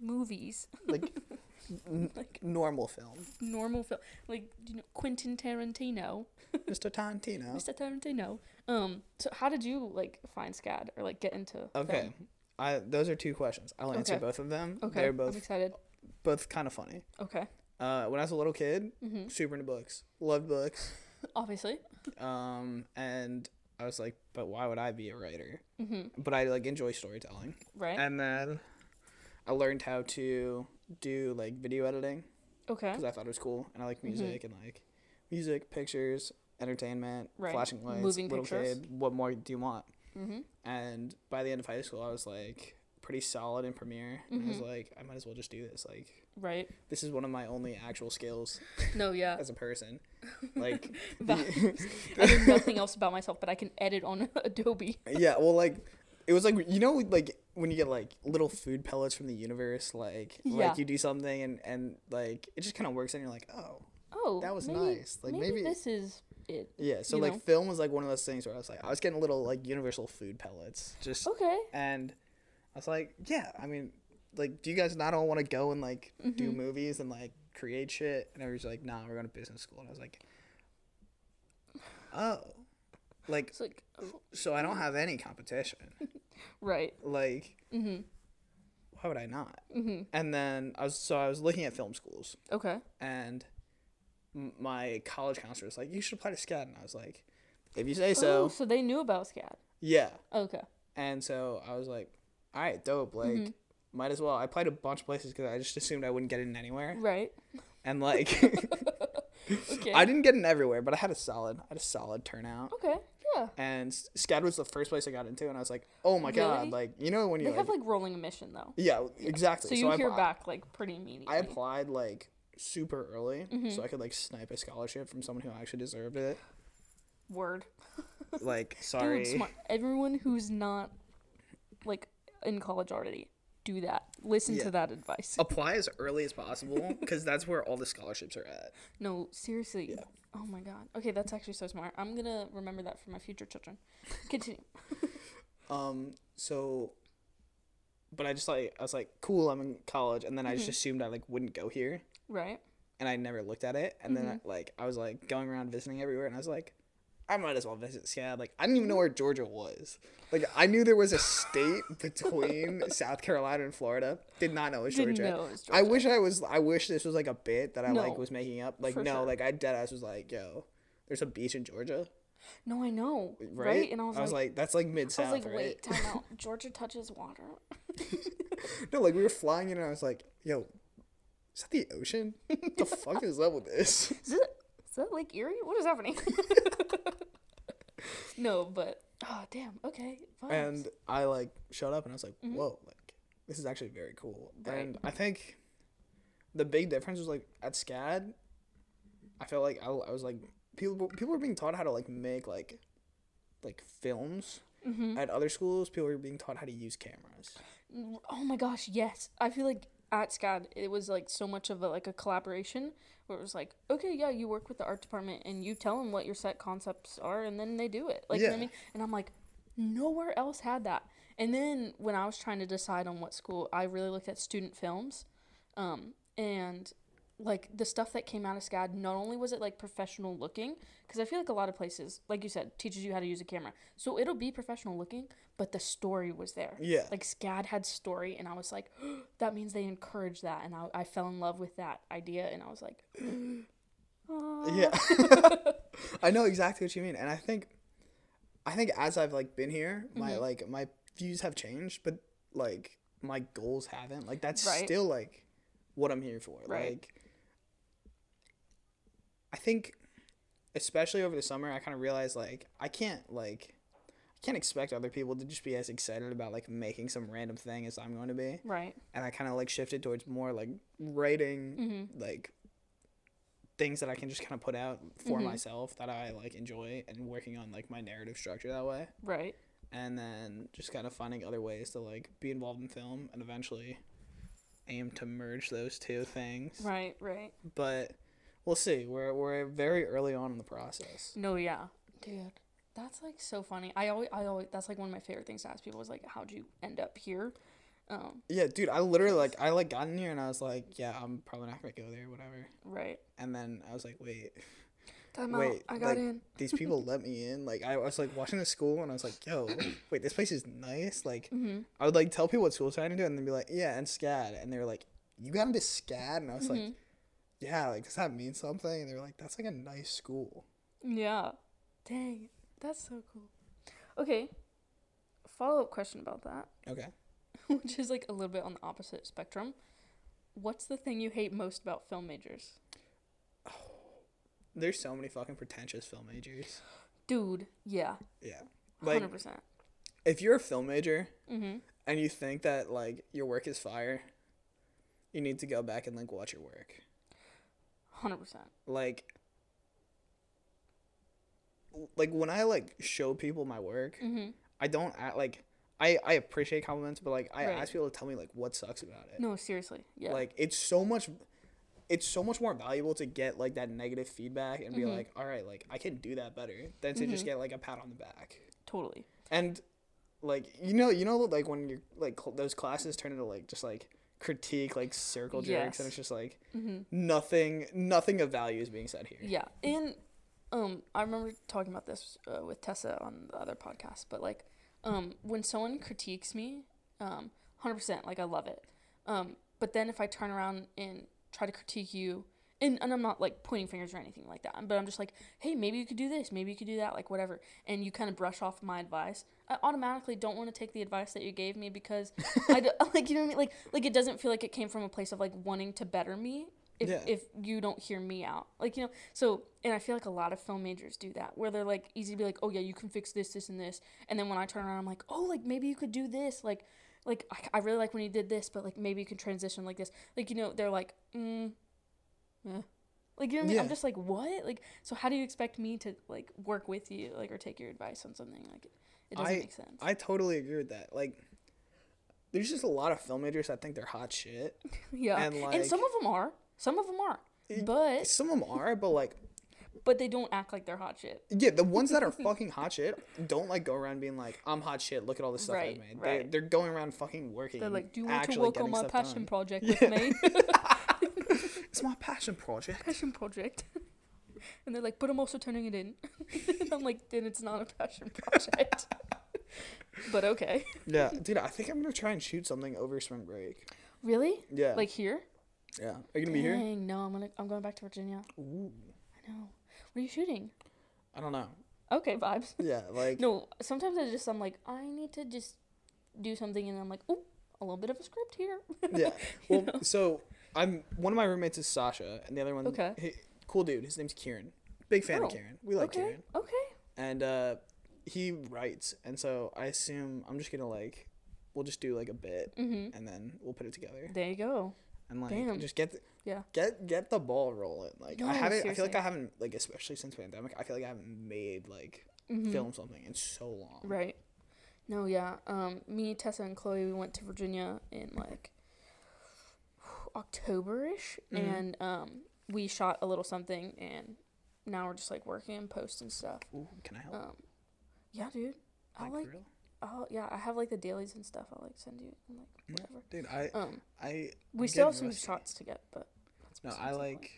movies, like n- like normal film. normal film, like you know Quentin Tarantino, Mr. Tarantino. Mr. Tarantino. Um, so how did you like find SCAD or like get into? Okay. film? I those are two questions. I'll answer Okay. both of them. Okay, They're I'm both excited. both kind of funny. Okay. Uh, when I was a little kid, hmm super into books, loved books. Obviously. Um, and I was like, but why would I be a writer? hmm But I like enjoy storytelling. Right. And then I learned how to do like video editing okay. because I thought it was cool, and I like Mhm. music and like music, pictures, entertainment, Right. flashing lights, Moving little pictures. kid. What more do you want? Mm-hmm. And by the end of high school, I was like pretty solid in Premiere. And I was Mhm. like, I might as well just do this. Like, Right. this is one of my only actual skills No, yeah. as a person. Like, But I know nothing else about myself, but I can edit on Adobe. yeah, well, like, it was like you know, like when you get like little food pellets from the universe, like Yeah. like you do something and and like it just kind of works, and you're like, oh, Oh, That was maybe, nice. Like, maybe, maybe- this is it. yeah. So like know. film was like one of those things where I was like, I was getting little like universal food pellets, just Okay. and I was like, yeah, I mean, like, do you guys not all want to go and like do Mhm. movies and like create shit? And everyone's like, nah, we're going to business school. And I was like, oh, like, It's like, oh, so I don't have any competition. right. Like, Mhm. why would I not? Mhm. And then I was so I was looking at film schools, Okay. and my college counselor was like, you should apply to SCAD, and I was like, if you say so, oh, so they knew about SCAD. yeah. Okay. And so I was like, all right, dope. Like, Mhm. might as well. I applied a bunch of places because I just assumed I wouldn't get in anywhere. Right. And like, Okay. I didn't get in everywhere, but I had a solid, I had a solid turnout. Okay. Yeah. And SCAD was the first place I got into, and I was like, oh my Really? god, like you know when They you have like, rolling admission though. yeah, exactly. So you I hear appli- back like pretty immediately. I applied like super early, Mhm. so I could like snipe a scholarship from someone who actually deserved it. Word. Like, sorry. Dude, smart. Everyone who's not like in college already, do that. Listen Yeah. to that advice. Apply as early as possible because that's where all the scholarships are at. No, seriously. Yeah. Oh my god. Okay, that's actually so smart. I'm gonna remember that for my future children. Continue. Um, so but I just like I was like, cool, I'm in college, and then I Mm-hmm. just assumed I like wouldn't go here, Right. and I never looked at it, and then Mm-hmm. I, like I was like going around visiting everywhere, and I was like. I might as well visit SCAD. Like I didn't even know where Georgia was. Like I knew there was a state between South Carolina and Florida. Did not know it was Didn't Georgia. know it was I wish I was. I wish this was like a bit that I No, like was making up. Like no, sure. like I dead ass was like, yo, there's a beach in Georgia, No, I know. Right. right? And I was, like, like, that's like mid I was south, like, right? wait, time out. Georgia touches water. No, like we were flying in, and I was like, yo, is that the ocean? What the fuck is up with this? Is it? Is that Lake Erie? What is happening? no, but oh damn. Okay. Vibes. And I like showed up, and I was like, Mhm. whoa, like this is actually very cool. Right. And I think the big difference was like at SCAD, I felt like I, I was like people people were being taught how to like make like like films. Mhm. At other schools, people were being taught how to use cameras. Oh my gosh, yes. I feel like at SCAD it was like so much of a like a collaboration where it was like, okay, yeah, you work with the art department and you tell them what your set concepts are and then they do it. Like, you know I mean? And I'm like, nowhere else had that. And then when I was trying to decide on what school, I really looked at student films. Um, and like the stuff that came out of SCAD, not only was it like professional looking, because I feel like a lot of places, like you said, teaches you how to use a camera. So it'll be professional looking, but the story was there Yeah. like SCAD had story, and I was like, that means they encourage that, and I, I fell in love with that idea, and I was like, "Aw." Yeah. I know exactly what you mean. And I think I think as I've like been here, my Mhm. like my views have changed, but like my goals haven't. Like that's Right. still like what I'm here for. Right. Like I think especially over the summer I kind of realized like I can't like I can't expect other people to just be as excited about like making some random thing as I'm going to be. right, And I kind of like shifted towards more like writing mm-hmm. like things that I can just kind of put out for Mhm. myself that I like enjoy and working on like my narrative structure that way right, and then just kind of finding other ways to like be involved in film and eventually aim to merge those two things right, right. but we'll see we're we're very early on in the process No, yeah, dude, that's like so funny. I always, I always, that's like one of my favorite things to ask people is like, how'd you end up here? Um, yeah dude I literally like I like got in here and I was like yeah I'm probably not gonna go there whatever right. and then I was like wait Time out. Wait, I got like- in. these people let me in like I was like watching the school and I was like yo wait this place is nice like Mm-hmm. I would like tell people what school trying to do and then be like, yeah, and SCAD. And they were like, you got into SCAD? And I was like, Mhm. Yeah, like, does that mean something? And they were like, that's like a nice school. Yeah. Dang, that's so cool. Okay. Follow up question about that. Okay. which is like a little bit on the opposite spectrum. What's the thing you hate most about film majors? Oh, There's so many fucking pretentious film majors. Dude, yeah. Yeah. Like, 100%. if you're a film major Mhm. and you think that, like, your work is fire, you need to go back and, like, watch your work. 100%. Like, like when I like show people my work, Mhm. I don't act like I I appreciate compliments, but like I Right. ask people to tell me like what sucks about it. No, seriously. Yeah. Like it's so much it's so much more valuable to get like that negative feedback and be Mhm. like, all right, like I can do that better than to just Mhm. get like a pat on the back. totally. And like you know, you know, like when you're like cl- those classes turn into like just like critique, like circle jerks, and it's just like Mhm. nothing, nothing of value is being said here. Yeah. And um I remember talking about this uh, with Tessa on the other podcast, but like um when someone critiques me, um 100% like I love it. Um but then if I turn around and try to critique you and, and I'm not like pointing fingers or anything like that, but I'm just like, hey, maybe you could do this, maybe you could do that, like whatever, and you kind of brush off my advice. I automatically don't want to take the advice that you gave me because I do, like you know what I mean, like like it doesn't feel like it came from a place of like wanting to better me. If, Yeah. if you don't hear me out like you know so and i feel like a lot of film majors do that where they're like easy to be like oh yeah you can fix this this and this and then when i turn around i'm like oh like maybe you could do this like like i, I really like when you did this but like maybe you could transition like this like you know they're like mm, eh. like you know what I mean? i'm just like what like so how do you expect me to like work with you like or take your advice on something like it, doesn't I- make sense I totally agree with that. Like, there's just a lot of film majors that think they're hot shit. yeah and, and some of them are some of them are but Some of them are, but like, but they don't act like they're hot shit. Yeah, the ones that are fucking hot shit don't like go around being like, "I'm hot shit. Look at all this stuff Right, I've made." right. They, they're going around fucking working. They're like, "Do you want to work on my passion done." project with me?" It's my passion project. passion project. And they're like, but I'm also turning it in. I'm like, then it's not a passion project. but okay. Yeah, dude, I think I'm gonna try and shoot something over spring break. Really? Yeah, Like here? yeah. Are you gonna be here? Dang, no, I'm gonna I'm going back to Virginia. Ooh, I know. What are you shooting? I don't know. Okay, vibes. Yeah, like No, sometimes I just I'm like, I need to just do something and I'm like, oh, a little bit of a script here. yeah. Well, so I'm one of my roommates is Sasha, and the other one, Okay. he, cool dude. His name's Kieran. Big fan Oh, of Kieran. We like okay. Kieran, Okay. and uh, he writes, and so I assume I'm just gonna like, we'll just do like a bit, Mhm. and then we'll put it together, There you go. and like Damn. just get the, Yeah. get get the ball rolling. Like No, I haven't. I feel like I haven't like especially since pandemic. I feel like I haven't made like Mhm. film something in so long. Right. No, yeah. Um, me, Tessa, and Chloe, we went to Virginia in like October-ish, Mhm. and um, we shot a little something, and now we're just like working and post and stuff. Ooh, can I help? Um, yeah, dude. I like? Oh yeah, I have like the dailies and stuff. I'll like send you and like whatever. Dude, I Um, I we still have some rusty. shots to get, but that's No, I point. like.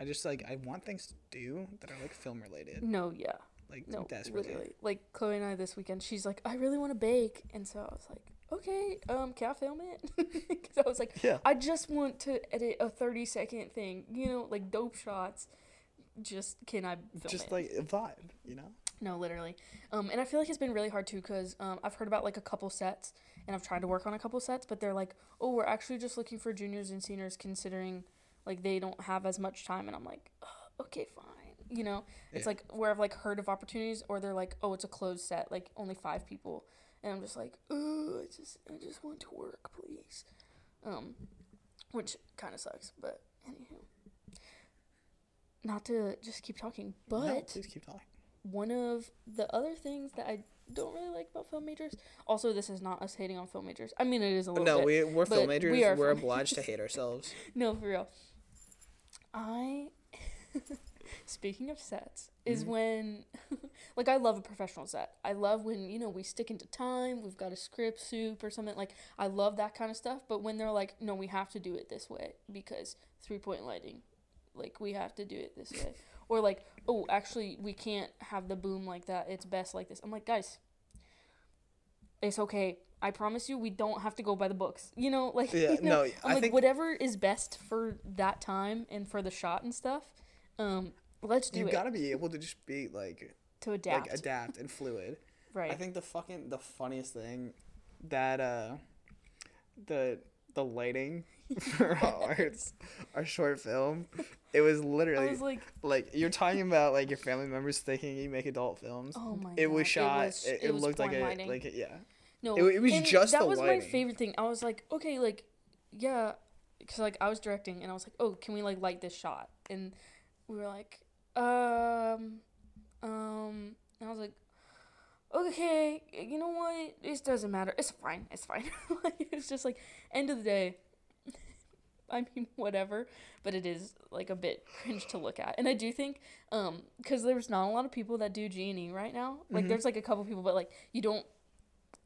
I just like I want things to do that are like film related. No, yeah, Like no, desperately. literally. Like Chloe and I this weekend, she's like, I really want to bake, and so I was like, okay, um, can I film it? Because I was like, Yeah. I just want to edit a thirty second thing, you know, like dope shots. Just can I film Just it? like a vibe, you know? No, literally. Um, and I feel like it's been really hard too because um, I've heard about like a couple sets and I've tried to work on a couple sets, but they're like, oh, we're actually just looking for juniors and seniors considering like they don't have as much time. And I'm like, "Ugh, okay, fine. You know, it's Yeah. like where I've like heard of opportunities or they're like, oh, it's a closed set, like only five people. And I'm just like, oh, I just, I just want to work, please. Um, which kind of sucks, but anywho. Not to just keep talking, but no, please keep talking. one of the other things that I don't really like about film majors. Also, this is not us hating on film majors. I mean, it is a little No, bit. we we're film majors. we are film obliged to hate ourselves. no, for real. I. Speaking of sets, is Mhm. when, like, I love a professional set. I love when you know we stick into time. We've got a script soup or something. Like, I love that kind of stuff. But when they're like, no, we have to do it this way because three point lighting, like, we have to do it this way. Or like, oh, actually, we can't have the boom like that. It's best like this. I'm like, guys, it's okay. I promise you, we don't have to go by the books. You know, like, Yeah, you know, no, I'm I like, think- whatever is best for that time and for the shot and stuff. Um, let's do it. You it gotta be able to just be like to adapt. like adapt and fluid. right. I think the fucking the funniest thing that uh the the lighting for our our short film it was literally was like, like you're talking about like your family members thinking you make adult films. oh my it god. was shot. It, was- it, was looked like a lighting. like a, yeah. No, It, it was just that was lighting. my favorite thing. I was like, okay, like, yeah, because like I was directing and I was like, oh, can we like light this shot? And we were like, um, um, and I was like, okay, you know what? It doesn't matter. It's fine. It's fine. like, it's just like end of the day. I mean, whatever, but it is like a bit cringe to look at, and I do think, um, because there's not a lot of people that do G and E right now. Like, Mhm. there's like a couple people, but like you don't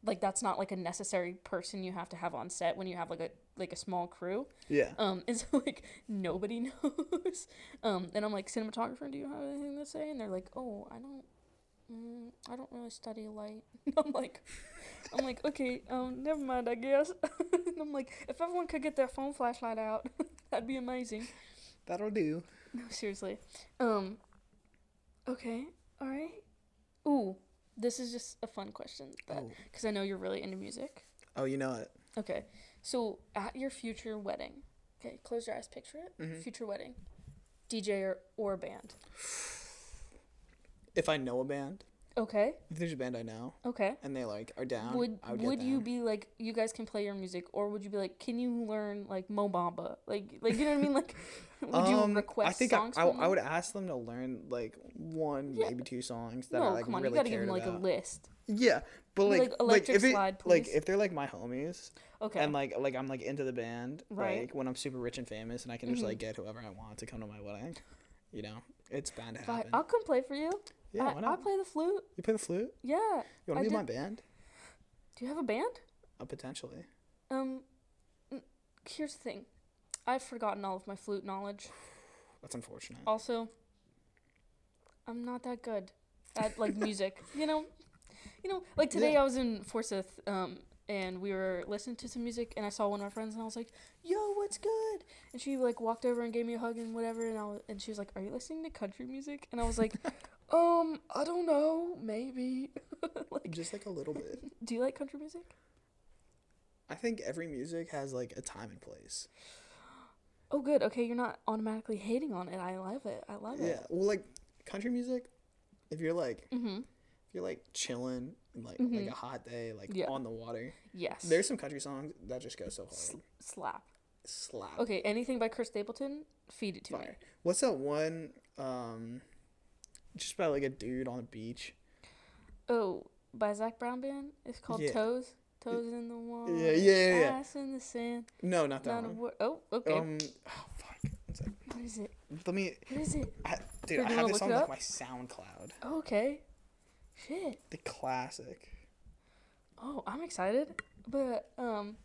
like that's not like a necessary person you have to have on set when you have like a like a small crew. Yeah. Um, and so like nobody knows. Um, and I'm like cinematographer, do you have anything to say? And they're like, oh, I don't, mm, I don't really study light. I'm like, I'm like, okay, um, never mind, I guess. and I'm like, if everyone could get their phone flashlight out, that'd be amazing. That'll do. No, seriously. Um, okay, all right. Ooh, this is just a fun question, but because I know you're really into music. oh, you know it. Okay. So at your future wedding, okay, close your eyes, picture it. Mhm. Future wedding, DJ or, or band. If I know a band, Okay. if there's a band I know Okay. and they like are down, would would, would, you be like you guys can play your music or would you be like can you learn like Mo Bamba like like you know what I mean like would you Um, request I think songs I, I, I would ask them to learn like one, Yeah. maybe two songs that no I like come on really you gotta give them like a list Yeah, but like, like, like, if it, like if they're like my homies, okay and like like I'm like into the band, Right. like when I'm super rich and famous, and I can just Mhm. like get whoever I want to come to my wedding, you know, It's bound to happen. I'll come play for you. Yeah, I, why I play the flute. you play the flute? Yeah. You want to be in my band? Do you have a band? Uh, potentially. Um, here's the thing. I've forgotten all of my flute knowledge. That's unfortunate. Also, I'm not that good at like music. You know, you know, like today Yeah. I was in Forsyth, um, and we were listening to some music, and I saw one of my friends, and I was like, "Yo, what's good?" And she like walked over and gave me a hug and whatever, and I was, and she was like, "Are you listening to country music?" And I was like, "Um, I don't know, maybe." like, Just like a little bit. do you like country music? I think every music has like a time and place. Oh, good. Okay, you're not automatically hating on it. I love it. I love it. Yeah. it. Well, like country music, if you're like Mm-hmm. if you're like chilling and like like Mhm. a hot day, like Yeah. on the water, Yes. there's some country songs that just go so hard. Slap. Slap. Okay, anything by Chris Stapleton, feed it to me. Fire. What's that one? Um, just by like a dude on a beach. Oh, by Zac Brown Band. It's called Yeah. Toes. Toes in the water. Yeah, yeah, yeah, yeah. Ass in the sand. No, not that Not one. Oh, okay. Um, oh fuck. What is it? Let me, What is it? I, dude. I have this on like my SoundCloud. Oh, okay. Shit. The classic. Oh, I'm excited. But um,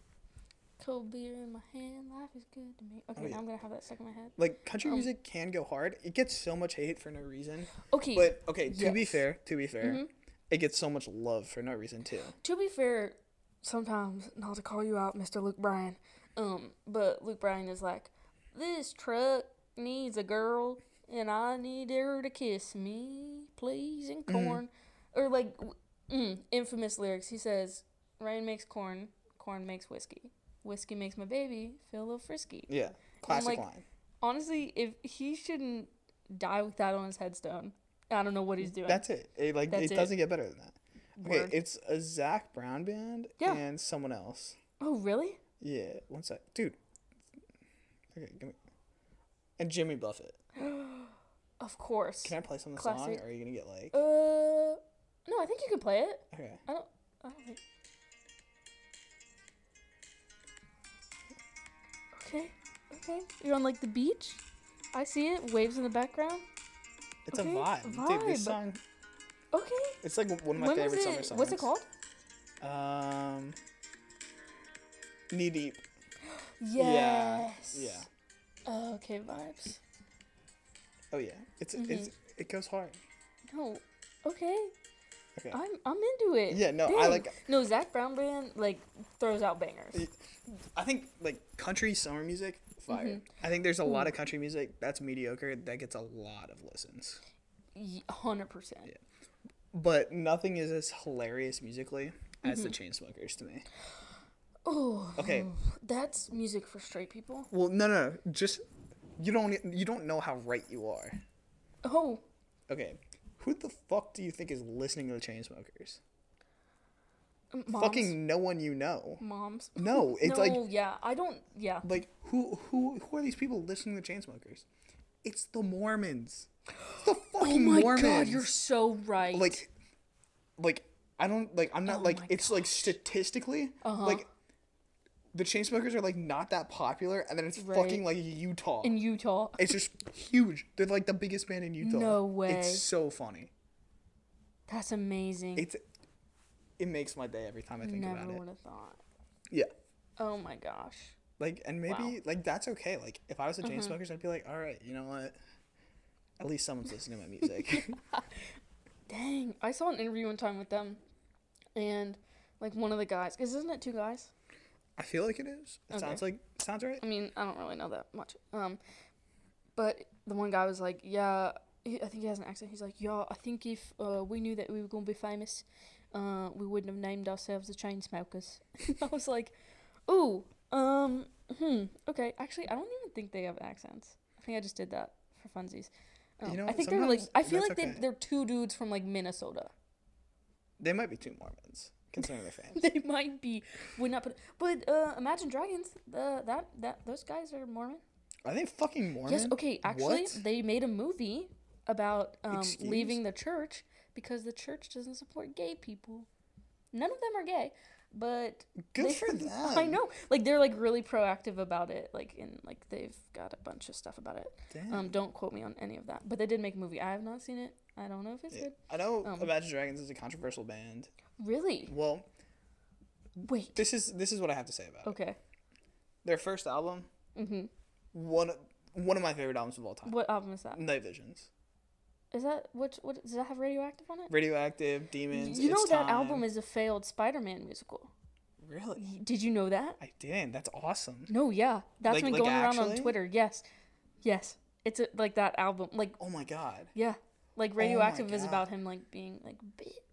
cold beer in my hand, life is good to me. Okay, Oh, yeah. now I'm gonna have that stuck in my head. Like country Um, music can go hard. It gets so much hate for no reason. Okay. But okay, to be Yes. fair, to be fair, Mhm. it gets so much love for no reason too. To be fair, sometimes not to call you out, Mr. Luke Bryan, um, but Luke Bryan is like, this truck needs a girl, and I need her to kiss me, please, and Mhm. corn, or like, w- mm, infamous lyrics. He says, "Rain makes corn, corn makes whiskey, whiskey makes my baby feel a little frisky." Yeah, classic like, line. Honestly, if he shouldn't die with that on his headstone, I don't know what he's doing. That's it. It like That's it it. doesn't get better than that. Okay, Word. it's a Zac Brown band Yeah. and someone else. oh, really? Yeah, one sec, dude. Okay, give me. And Jimmy Buffett. Of course. Can I play some of the song, or are you gonna get like? Uh, no, I think you can play it. Okay. I don't. I don't think. Okay. Okay. You're on like the beach. I see it. Waves in the background. It's Okay, a vibe. Dude, this vibe. song. Okay. It's like one of my when favorite summer songs. What's it called? Um. Knee deep. Yes. Yeah. Oh, okay. Vibes. Oh yeah. It's Mm-hmm. it's it goes hard. No. Okay. Okay. I'm I'm into it. Yeah, no, I like- No, Zac Brown band like throws out bangers. I think like country summer music, fire. Mm-hmm. I think there's a lot of country music that's mediocre that gets a lot of listens, Hundred percent. Yeah. but nothing is as hilarious musically as the Mm-hmm. Chainsmokers to me. Oh. Okay. That's music for straight people. Well, no, no, no, just you don't you don't know how right you are. Oh. Okay, who the fuck do you think is listening to the Chainsmokers? Moms. Fucking no one you know. moms. No, it's no, like yeah, I don't. Yeah. like who who who are these people listening to the Chainsmokers? It's the Mormons. It's the Oh my Mormons. god, you're so right. like like I don't like I'm not Oh like it's like statistically Uh-huh. like the Chainsmokers are like not that popular and then it's Right. fucking like Utah. in Utah. it's just huge. They're like the biggest band in Utah. No way. It's so funny. That's amazing. It's it makes my day every time I think Never about it. would have thought. Yeah. Oh my gosh. Like and maybe Wow. Like that's okay. Like if I was the uh-huh. Chainsmokers, I'd be like, all right, you know what? At least someone's listening to my music. Dang. I saw an interview one time with them, and like one of the guys, because isn't it two guys? I feel like it is. It Okay. sounds like sounds right. I mean, I don't really know that much. Um, but the one guy was like, "Yeah, I think he has an accent." He's like, "Yeah, I think if uh, we knew that we were gonna be famous, uh, we wouldn't have named ourselves the Chainsmokers." I was like, "Ooh, um, hmm, okay." Actually, I don't even think they have accents. I think I just did that for funsies. Um, You know, I think they're like. I feel like they okay. they're two dudes from like Minnesota. They might be two Mormons, considering their fans. they might be would not put, but uh, Imagine Dragons. Uh, that that those guys are Mormon. Are they fucking Mormon? Yes, okay, actually, What? they made a movie about um, leaving the church because the church doesn't support gay people. None of them are gay. but Good they- for them. I know, like they're like really proactive about it, like and like they've got a bunch of stuff about it. Damn. Um, don't quote me on any of that, but they did make a movie. I have not seen it. I don't know if it's Yeah. good. I know um, Imagine Dragons is a controversial band. Really? Well, Wait. this is this is what I have to say about it. Okay. Their first album, Mhm. one one of my favorite albums of all time. What album is that? Night Visions, Is that which? What does that have radioactive on it? Radioactive, Demons. you know that Time. album is a failed Spider-Man musical. really. Did you know that? I didn't. That's awesome. No, yeah, that's Like- been like going around on? Twitter. Yes, yes, it's a, like that album. Like Oh my god. yeah, like Oh radioactive is about him like being like bit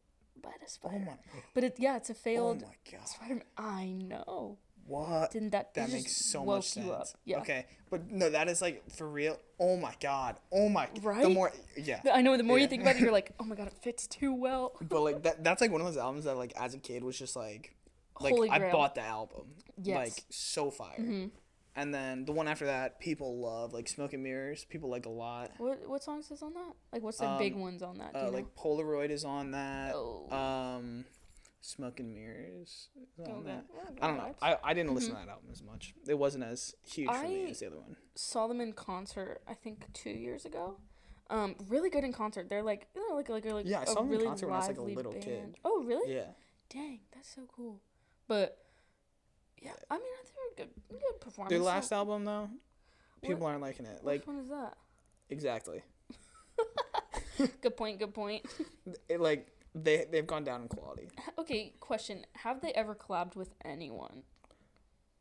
by the Oh spider. my. But it yeah, it's a failed Oh my god. Spider-Man. I know. What? Didn't that? That makes so woke much you up. sense. Yeah. Okay, but no, that is like for real. Oh my god. Oh my. The Right? more, yeah. I know. The more you think about it, you're like, oh my god, it fits too well. But like that, that's like one of those albums that like as a kid was just like, like I bought the album. Yes. Like so fire. Mhm. And then the one after that, people love like Smoke and Mirrors. People like a lot. What what songs is on that? Like, what's the big Um, ones on that? Uh, like Polaroid is on that. Oh. Um, Smoke and Mirrors is on Okay. that. I don't know. I, I didn't listen to that album as much. It wasn't as huge for me Mm-hmm. As the other one. saw them in concert. I think two years ago. Um, really good in concert. They're like, you know, like like like Yeah, I a saw them in really concert when I was, like, a little kid. band. Oh, really? Yeah. Dang, that's so cool. But yeah, I mean, I think they're good, good performance. Their last album though, people aren't liking it. Like which one is that? exactly. Good point. Good point. It like they they've gone down in quality. okay, question: Have they ever collabed with anyone?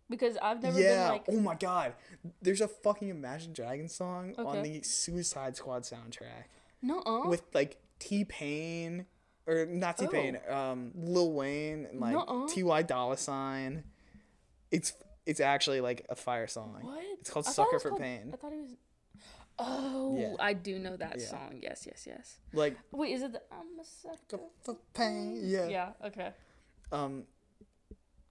Because I've never yeah. been like, oh my god. There's a fucking Imagine Dragons song on the Suicide Squad soundtrack no, with like T Pain or not T Pain, um, Lil Wayne and like Nuh-uh. T Y Dolla Sign. It's it's actually like a fire song. what? It's called I thought it Sucker for called- Pain. I thought it was. Oh, Yeah. I do know that Yeah. song. Yes, yes, yes. Like Wait, is it the I'm a sucker? for pain. Yeah. Yeah. Okay. Um,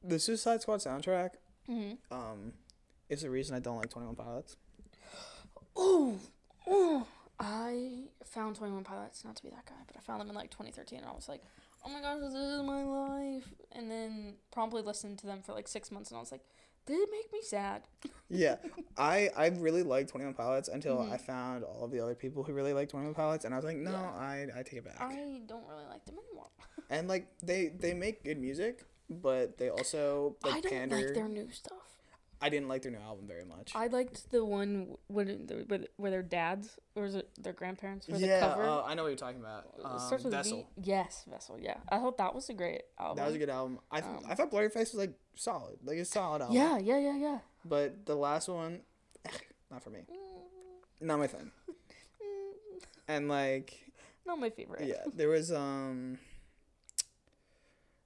the Suicide Squad soundtrack hmm um is the reason I don't like Twenty One Pilots. Oh, oh. I found Twenty One Pilots not to be that guy, but I found them in like 2013, and I was like, oh my gosh, this is my life. And then promptly listened to them for like six months, and I was like, did it make me sad. Yeah, I I really liked Twenty One Pilots until Mhm. I found all of the other people who really liked Twenty One Pilots, and I was like, no, Yeah. I I take it back. I don't really like them anymore. and like they they make good music, but they also like I don't pander. like their new stuff. I didn't like their new album very much. I liked the one when where, where their dads or is it their grandparents for yeah, the cover. uh, I know what you're talking about. Um, starts with Vessel. V. Yes, Vessel. Yeah, I thought that was a great album. That was a good album. I th- Um, I thought Blurry Face was like solid, like a solid album. Yeah, yeah, yeah, yeah. But the last one, not for me. Not my thing. And like, Not my favorite. yeah, there was um.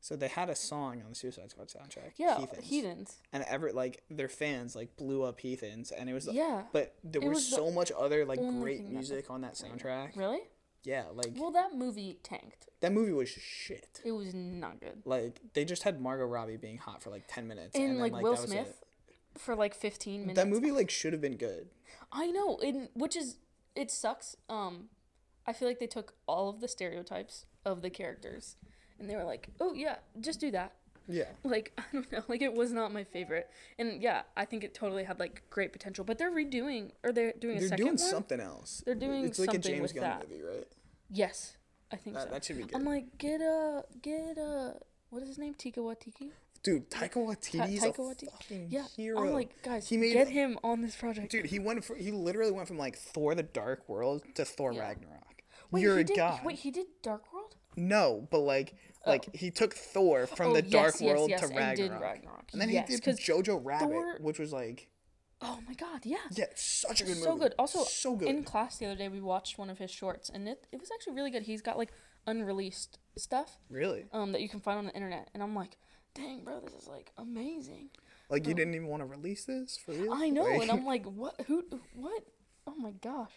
So they had a song on the Suicide Squad soundtrack. Yeah, Heathens. Heathens. And ever like their fans like blew up Heathens, and it was. Yeah. But there was was the so much other like great thing that- music on that soundtrack. Really? Yeah, like Well, that movie tanked. that movie was shit. It was not good. Like they just had Margot Robbie being hot for like ten minutes, And, and, then, like, like Will that was Smith it. For like 15 minutes. That movie like should have been good. I know, and which is it sucks. Um, I feel like they took all of the stereotypes of the characters, and they were like, "Oh yeah, just do that." Yeah. Like I don't know, like it was not my favorite, and yeah, I think it totally had like great potential. But they're redoing, or they're doing a They're second doing one. something else. They're doing something else. It's like a James Gunn that. movie, right? Yes, I think That, so. that should be good. I'm like, get a get a what is his name? Tika Watiki. Dude, Taika Waititi's Taika a Waititi. fucking Yeah, hero. I'm like, guys, He made- get him on this project. Dude, he went for he literally went from like Thor: The Dark World to Thor Yeah. Ragnarok. Wait, You're a did, god. Wait, he did Dark World. No, but like like he took Thor from Oh, the yes, Dark yes, World yes, to and Ragnarok. Ragnarok. And then he did Jojo Rabbit, Thor- which was like Oh my god, yeah. yeah, such a good so movie. good. Also, so good. in class the other day, we watched one of his shorts, and it, it was actually really good. He's got like unreleased stuff really? um that you can find on the internet, and I'm like, dang, bro, this is like amazing. Like you didn't even want to release this for real? Oh. I know, Like- and I'm like, what? Who? What? Oh my gosh.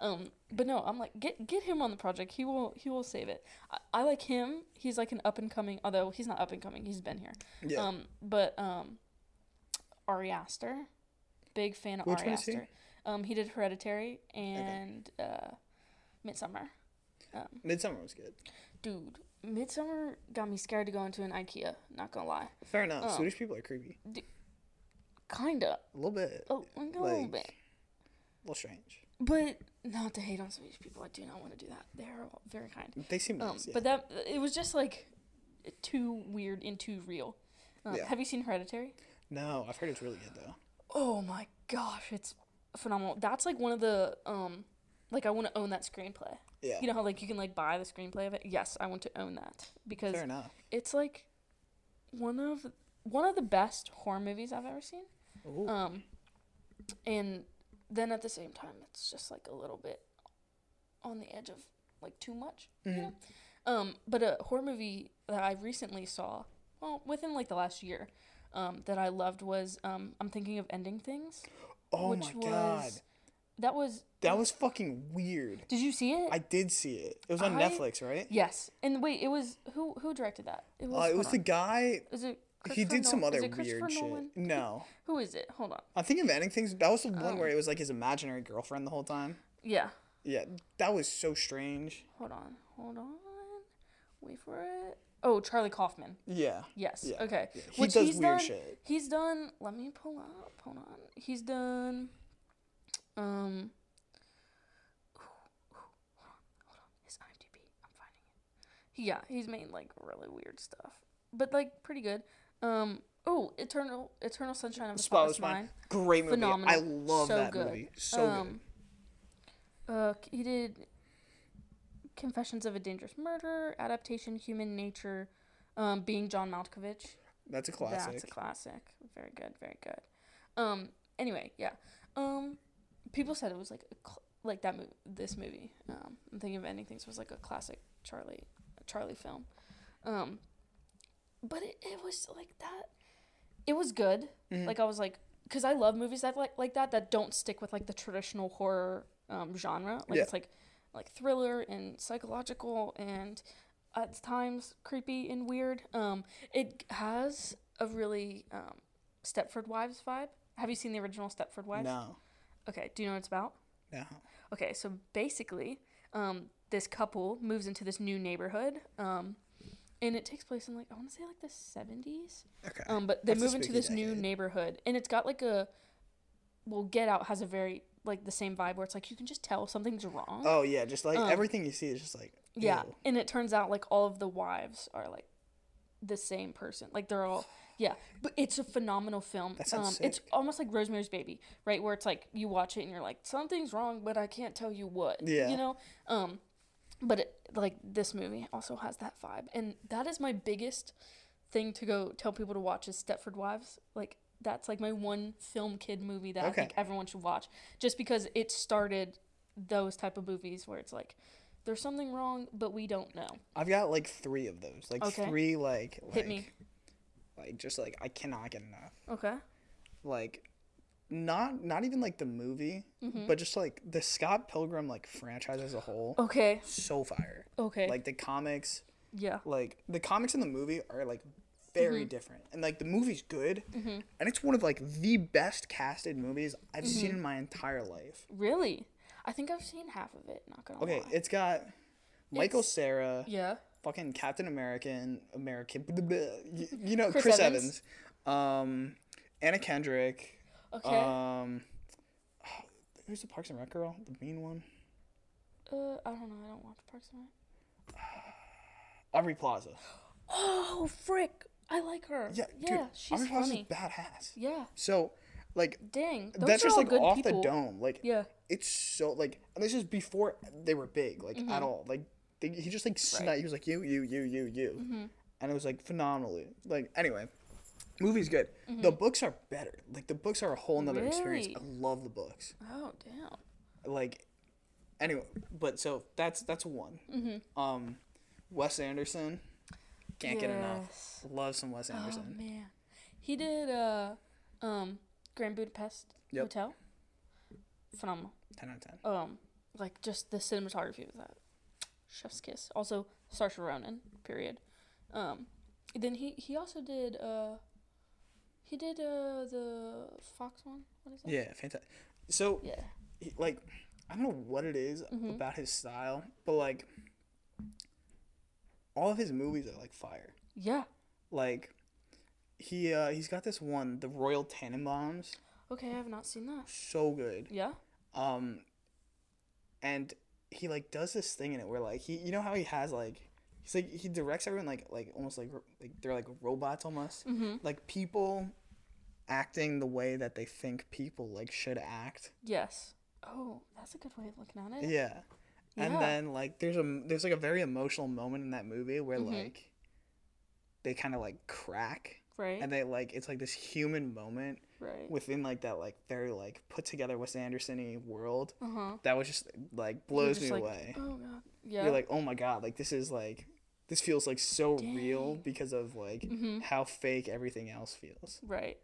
Um, but no, I'm like, get get him on the project. He will he will save it. I, I like him. He's like an up and coming. Although he's not up and coming. He's been here. yeah. Um, but um, Ari Aster, big fan of Which Ari is he? Aster. Um, he did Hereditary and uh, Midsommar. Midsommar was good. Dude, Midsommar got me scared to go into an IKEA. Not gonna lie, Fair enough. Oh. Swedish people are creepy. kinda. A little bit. Oh, like a little bit. A little strange. But not to hate on Swedish people. I do not want to do that. They're all very kind. They seem Um, nice. yeah. but that it was just like too weird and too real. Um, Yeah. Have you seen Hereditary? no, I've heard it's really good though. Oh my gosh, it's phenomenal. That's like one of the um, like I want to own that screenplay. Yeah. You know how like you can like buy the screenplay of it? Yes, I want to own that because Fair enough. it's like one of one of the best horror movies I've ever seen. Ooh. Um, and then at the same time, it's just like a little bit on the edge of like too much. You Mhm. know? Um, but a horror movie that I recently saw, well, within like the last year, um, that I loved was um, I'm thinking of ending things. oh which my god. was that was That was fucking weird. Did you see it? I did see it. It was on I- Netflix, right? yes. And wait, it was who who directed that? It Uh, it was the guy. Is it? He did some other weird Nolan? shit. No, Who is it? Hold on. I'm thinking of ending things. That was the one Oh. where it was like his imaginary girlfriend the whole time. Yeah. Yeah, that was so strange. Hold on. Hold on. Wait for it. Oh, Charlie Kaufman. Yeah, Yes. Yeah, Okay. yeah. he Which does he's weird done, shit. He's done. Let me pull up. Hold on. He's done. Um. Hold on. His IMDb. I'm finding it. Yeah, he's made like really weird stuff, but like pretty good. Um. Oh, Eternal Eternal Sunshine of the Spotless Spotless Mind. Great movie. Phenomenal. I love So that good. movie. So um, Uh, he did Confessions of a Dangerous Murder, adaptation, Human Nature, um, being John Malkovich. That's a classic. That's a classic. Very good. Very good. Um. Anyway, yeah. Um. People said it was like a cl- like that movie. This movie. Um. I'm thinking of ending things was like a classic Charlie Charlie film. Um. But it, it was like that. It was good. Mhm. Like I was like, because I love movies that like like that that don't stick with like the traditional horror um, genre. Like Yeah. it's like like thriller and psychological and at times creepy and weird. Um, it has a really um, Stepford Wives vibe. Have you seen the original Stepford Wives? no, Okay. Do you know what it's about? no. Okay, so basically, um, this couple moves into this new neighborhood, um, and it takes place in like I want to say like the seventies. Okay. Um, but they That's move into this new neighborhood, and it's got like a, well, Get Out has a very like the same vibe where it's like you can just tell something's wrong. oh yeah, just like um, everything you see is just like yeah, and it turns out like all of the wives are like the same person. Like they're all yeah, but it's a phenomenal film. That sounds um, it's almost like Rosemary's Baby, right? Where it's like you watch it and you're like something's wrong, but I can't tell you what. Yeah. You know, um, but it, like this movie also has that vibe, and that is my biggest thing to go tell people to watch is Stepford Wives. Like that's like my one film kid movie that I think everyone should watch, just because it started those type of movies where it's like there's something wrong, but we don't know. I've got like three of those. Like Okay. three like like Hit me. like just like I cannot get enough. Okay. Like not not even like the movie, Mm-hmm. but just like the Scott Pilgrim like franchise as a whole. Okay. So fire. Okay. Like the comics, yeah. like the comics and the movie are like very Mm-hmm. different. And like the movie's good, and it's one of like the best casted movies I've Mm-hmm. seen in my entire life. Really? I think I've seen half of it. Not gonna Okay, lie. it's got Michael It's- Sarah, yeah. fucking Captain American, American, you, you know, Chris Chris, Evans. Evans, um, Anna Kendrick, Okay. um, who's the Parks and Rec girl, the mean one, uh, I don't know. I don't watch Parks and Rec. Aubrey Plaza. Oh frick! I like her. Yeah, Yeah. dude, she's Aubrey Plaza's funny. badass. Yeah. So, like, Dang. Those that's are just all like good off people. the dome. Like, Yeah. it's so like, and this is before they were big, like Mm-hmm. at all. Like, they, he just like sni- He was like you, you, you, you, you, Mm-hmm. and it was like phenomenally. Like, anyway, movie's good. The books are better. Like, the books are a whole nother experience. I Mm-hmm. Love the books. Oh damn. Like, anyway, but so that's that's one. Mm-hmm. Um, Wes Anderson, can't get enough. Yes. Love some Wes Anderson. Oh Anderson. man. He did uh um Grand Budapest Yep. Hotel. Phenomenal. Ten out of ten. Um like just the cinematography of that. Chef's kiss. Also Saoirse Ronan. Period. Um, then he he also did uh he did uh the Fox one. What is that? Yeah, fantastic. So Yeah. he, like I don't know what it is Mm-hmm. about his style, but like all of his movies are like fire. Yeah. Like he uh he's got this one, the Royal Tenenbaums, Okay, I have not seen that. so good. Yeah. Um and he like does this thing in it where like he you know how he has like he's like he directs everyone like like almost like like they're like robots almost. Mm-hmm. Like people acting the way that they think people like should act. Yes. Oh, that's a good way of looking at it. Yeah. And Yeah. then like there's a there's like a very emotional moment in that movie where Mhm. like they kind of like crack Right. and they like it's like this human moment right. within like that like very like put together Wes Anderson-y world Uh huh. that was just like blows me like, away. Oh god. Yeah. You're like, "Oh my god, like this is like this feels like so real because of like Mhm. how fake everything else feels." right.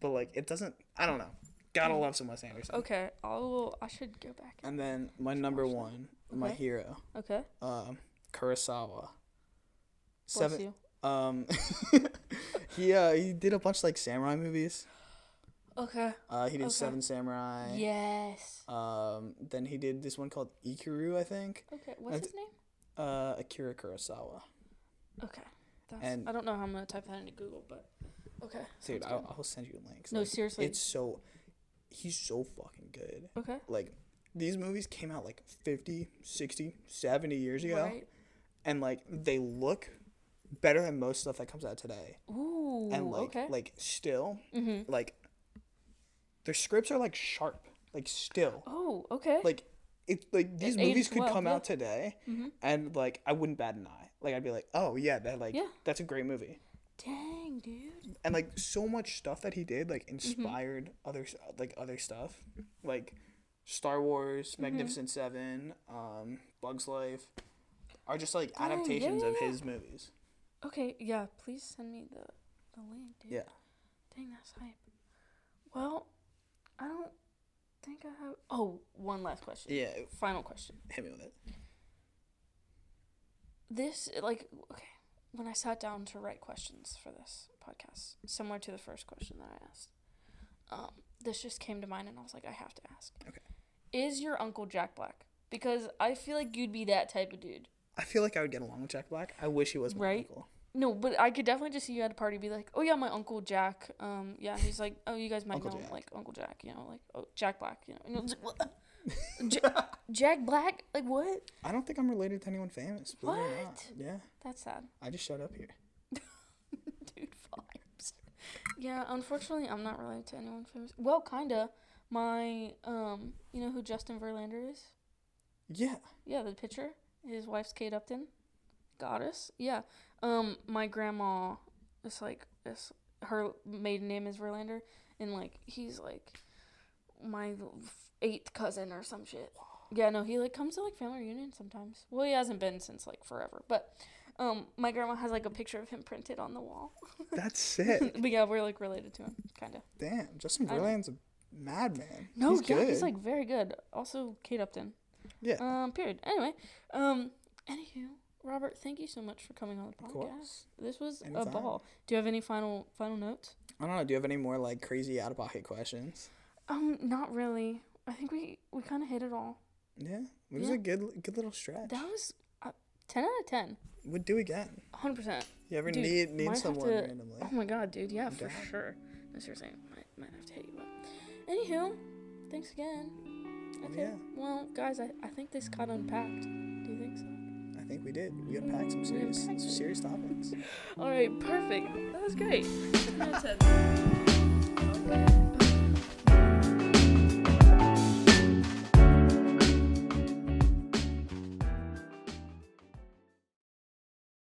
But like it doesn't I don't know. Gotta love some Wes Anderson. Okay. I'll. I should go back. And then my number that. 1, my hero, Okay. um Kurosawa. Bless Seven you. um he uh he did a bunch of like samurai movies. Okay. Uh he did Okay. Seven Samurai. Yes. Um, then he did this one called Ikiru, I think. Okay. What's his name? Uh, Akira Kurosawa. Okay. That's, and- I don't know how I'm gonna type that into Google, but okay. Dude, I'll. I'll send you links. No, Like, seriously. It's so, he's so fucking good. Okay. Like, these movies came out like 50, 60, 70 years ago. Right. And like, they look better than most stuff that comes out today. Ooh. and like, okay. like still, Mhm. like, their scripts are like sharp. Like, still. Oh. Okay. Like, it, like these movies could come yeah. out today Mhm. and like I wouldn't bat an eye. Like I'd be like, oh yeah, that like Yeah. that's a great movie. Dang, dude. And like so much stuff that he did like Mm-hmm. inspired other like other stuff, like Star Wars, Mm-hmm. Magnificent Seven, um, Bugs Life, are just like yeah, adaptations of yeah, his movies. Okay. Yeah. Please send me the the link, dude. Yeah. Dang, that's hype. Well, I don't think I have. Oh, one last question. Yeah, Final question. hit me with it. This like okay. When I sat down to write questions for this podcast, similar to the first question that I asked, um, this just came to mind, and I was like, I have to ask. Okay. Is your uncle Jack Black? Because I feel like you'd be that type of dude. I feel like I would get along with Jack Black. I wish he was my Right? uncle. No, but I could definitely just see you at a party be like, oh yeah, my uncle Jack. Um, yeah, he's like, oh, you guys might Uncle know Jack. like Uncle Jack, you know, like oh Jack Black, you know, and you're just, what? Ja- Jack Black, like what? I don't think I'm related to anyone famous. Believe or not. What? Yeah, That's sad, I just showed up here. dude. Vibes. Yeah, unfortunately, I'm not related to anyone famous. Well, kinda. My um, you know who Justin Verlander is? Yeah. Yeah, the pitcher. His wife's Kate Upton. Goddess. Yeah. Um, my grandma is like is her maiden name is Verlander, and like he's like my eighth cousin or some shit. Yeah, no, he like comes to like family reunions sometimes. Well, he hasn't been since like forever, but um, my grandma has like a picture of him printed on the wall. That's sick. but yeah, we're like related to him, kind of. Damn, Justin Verlander's a madman. No, he's yeah, good. he's like very good. Also, Kate Upton. yeah, Um, period. Anyway, um, anywho, Robert, thank you so much for coming on the of podcast. course. This was a ball. Do you have any final final notes? I don't know. Do you have any more like crazy out of pocket questions? Um, not really. I think we we kind of hit it all. Yeah, it was Yeah. a good good little stretch. That was uh, ten out of ten. We'd do again. hundred percent. You ever Dude, need need someone to- randomly? Oh my god, dude. Yeah, for down. sure. No, seriously, might might have to hit you up. Anywho, thanks again. Oh, Okay. yeah. Well, guys, I, I think this got unpacked. Think we did. We unpacked some serious unpacked some serious topics. All right, perfect. That was great.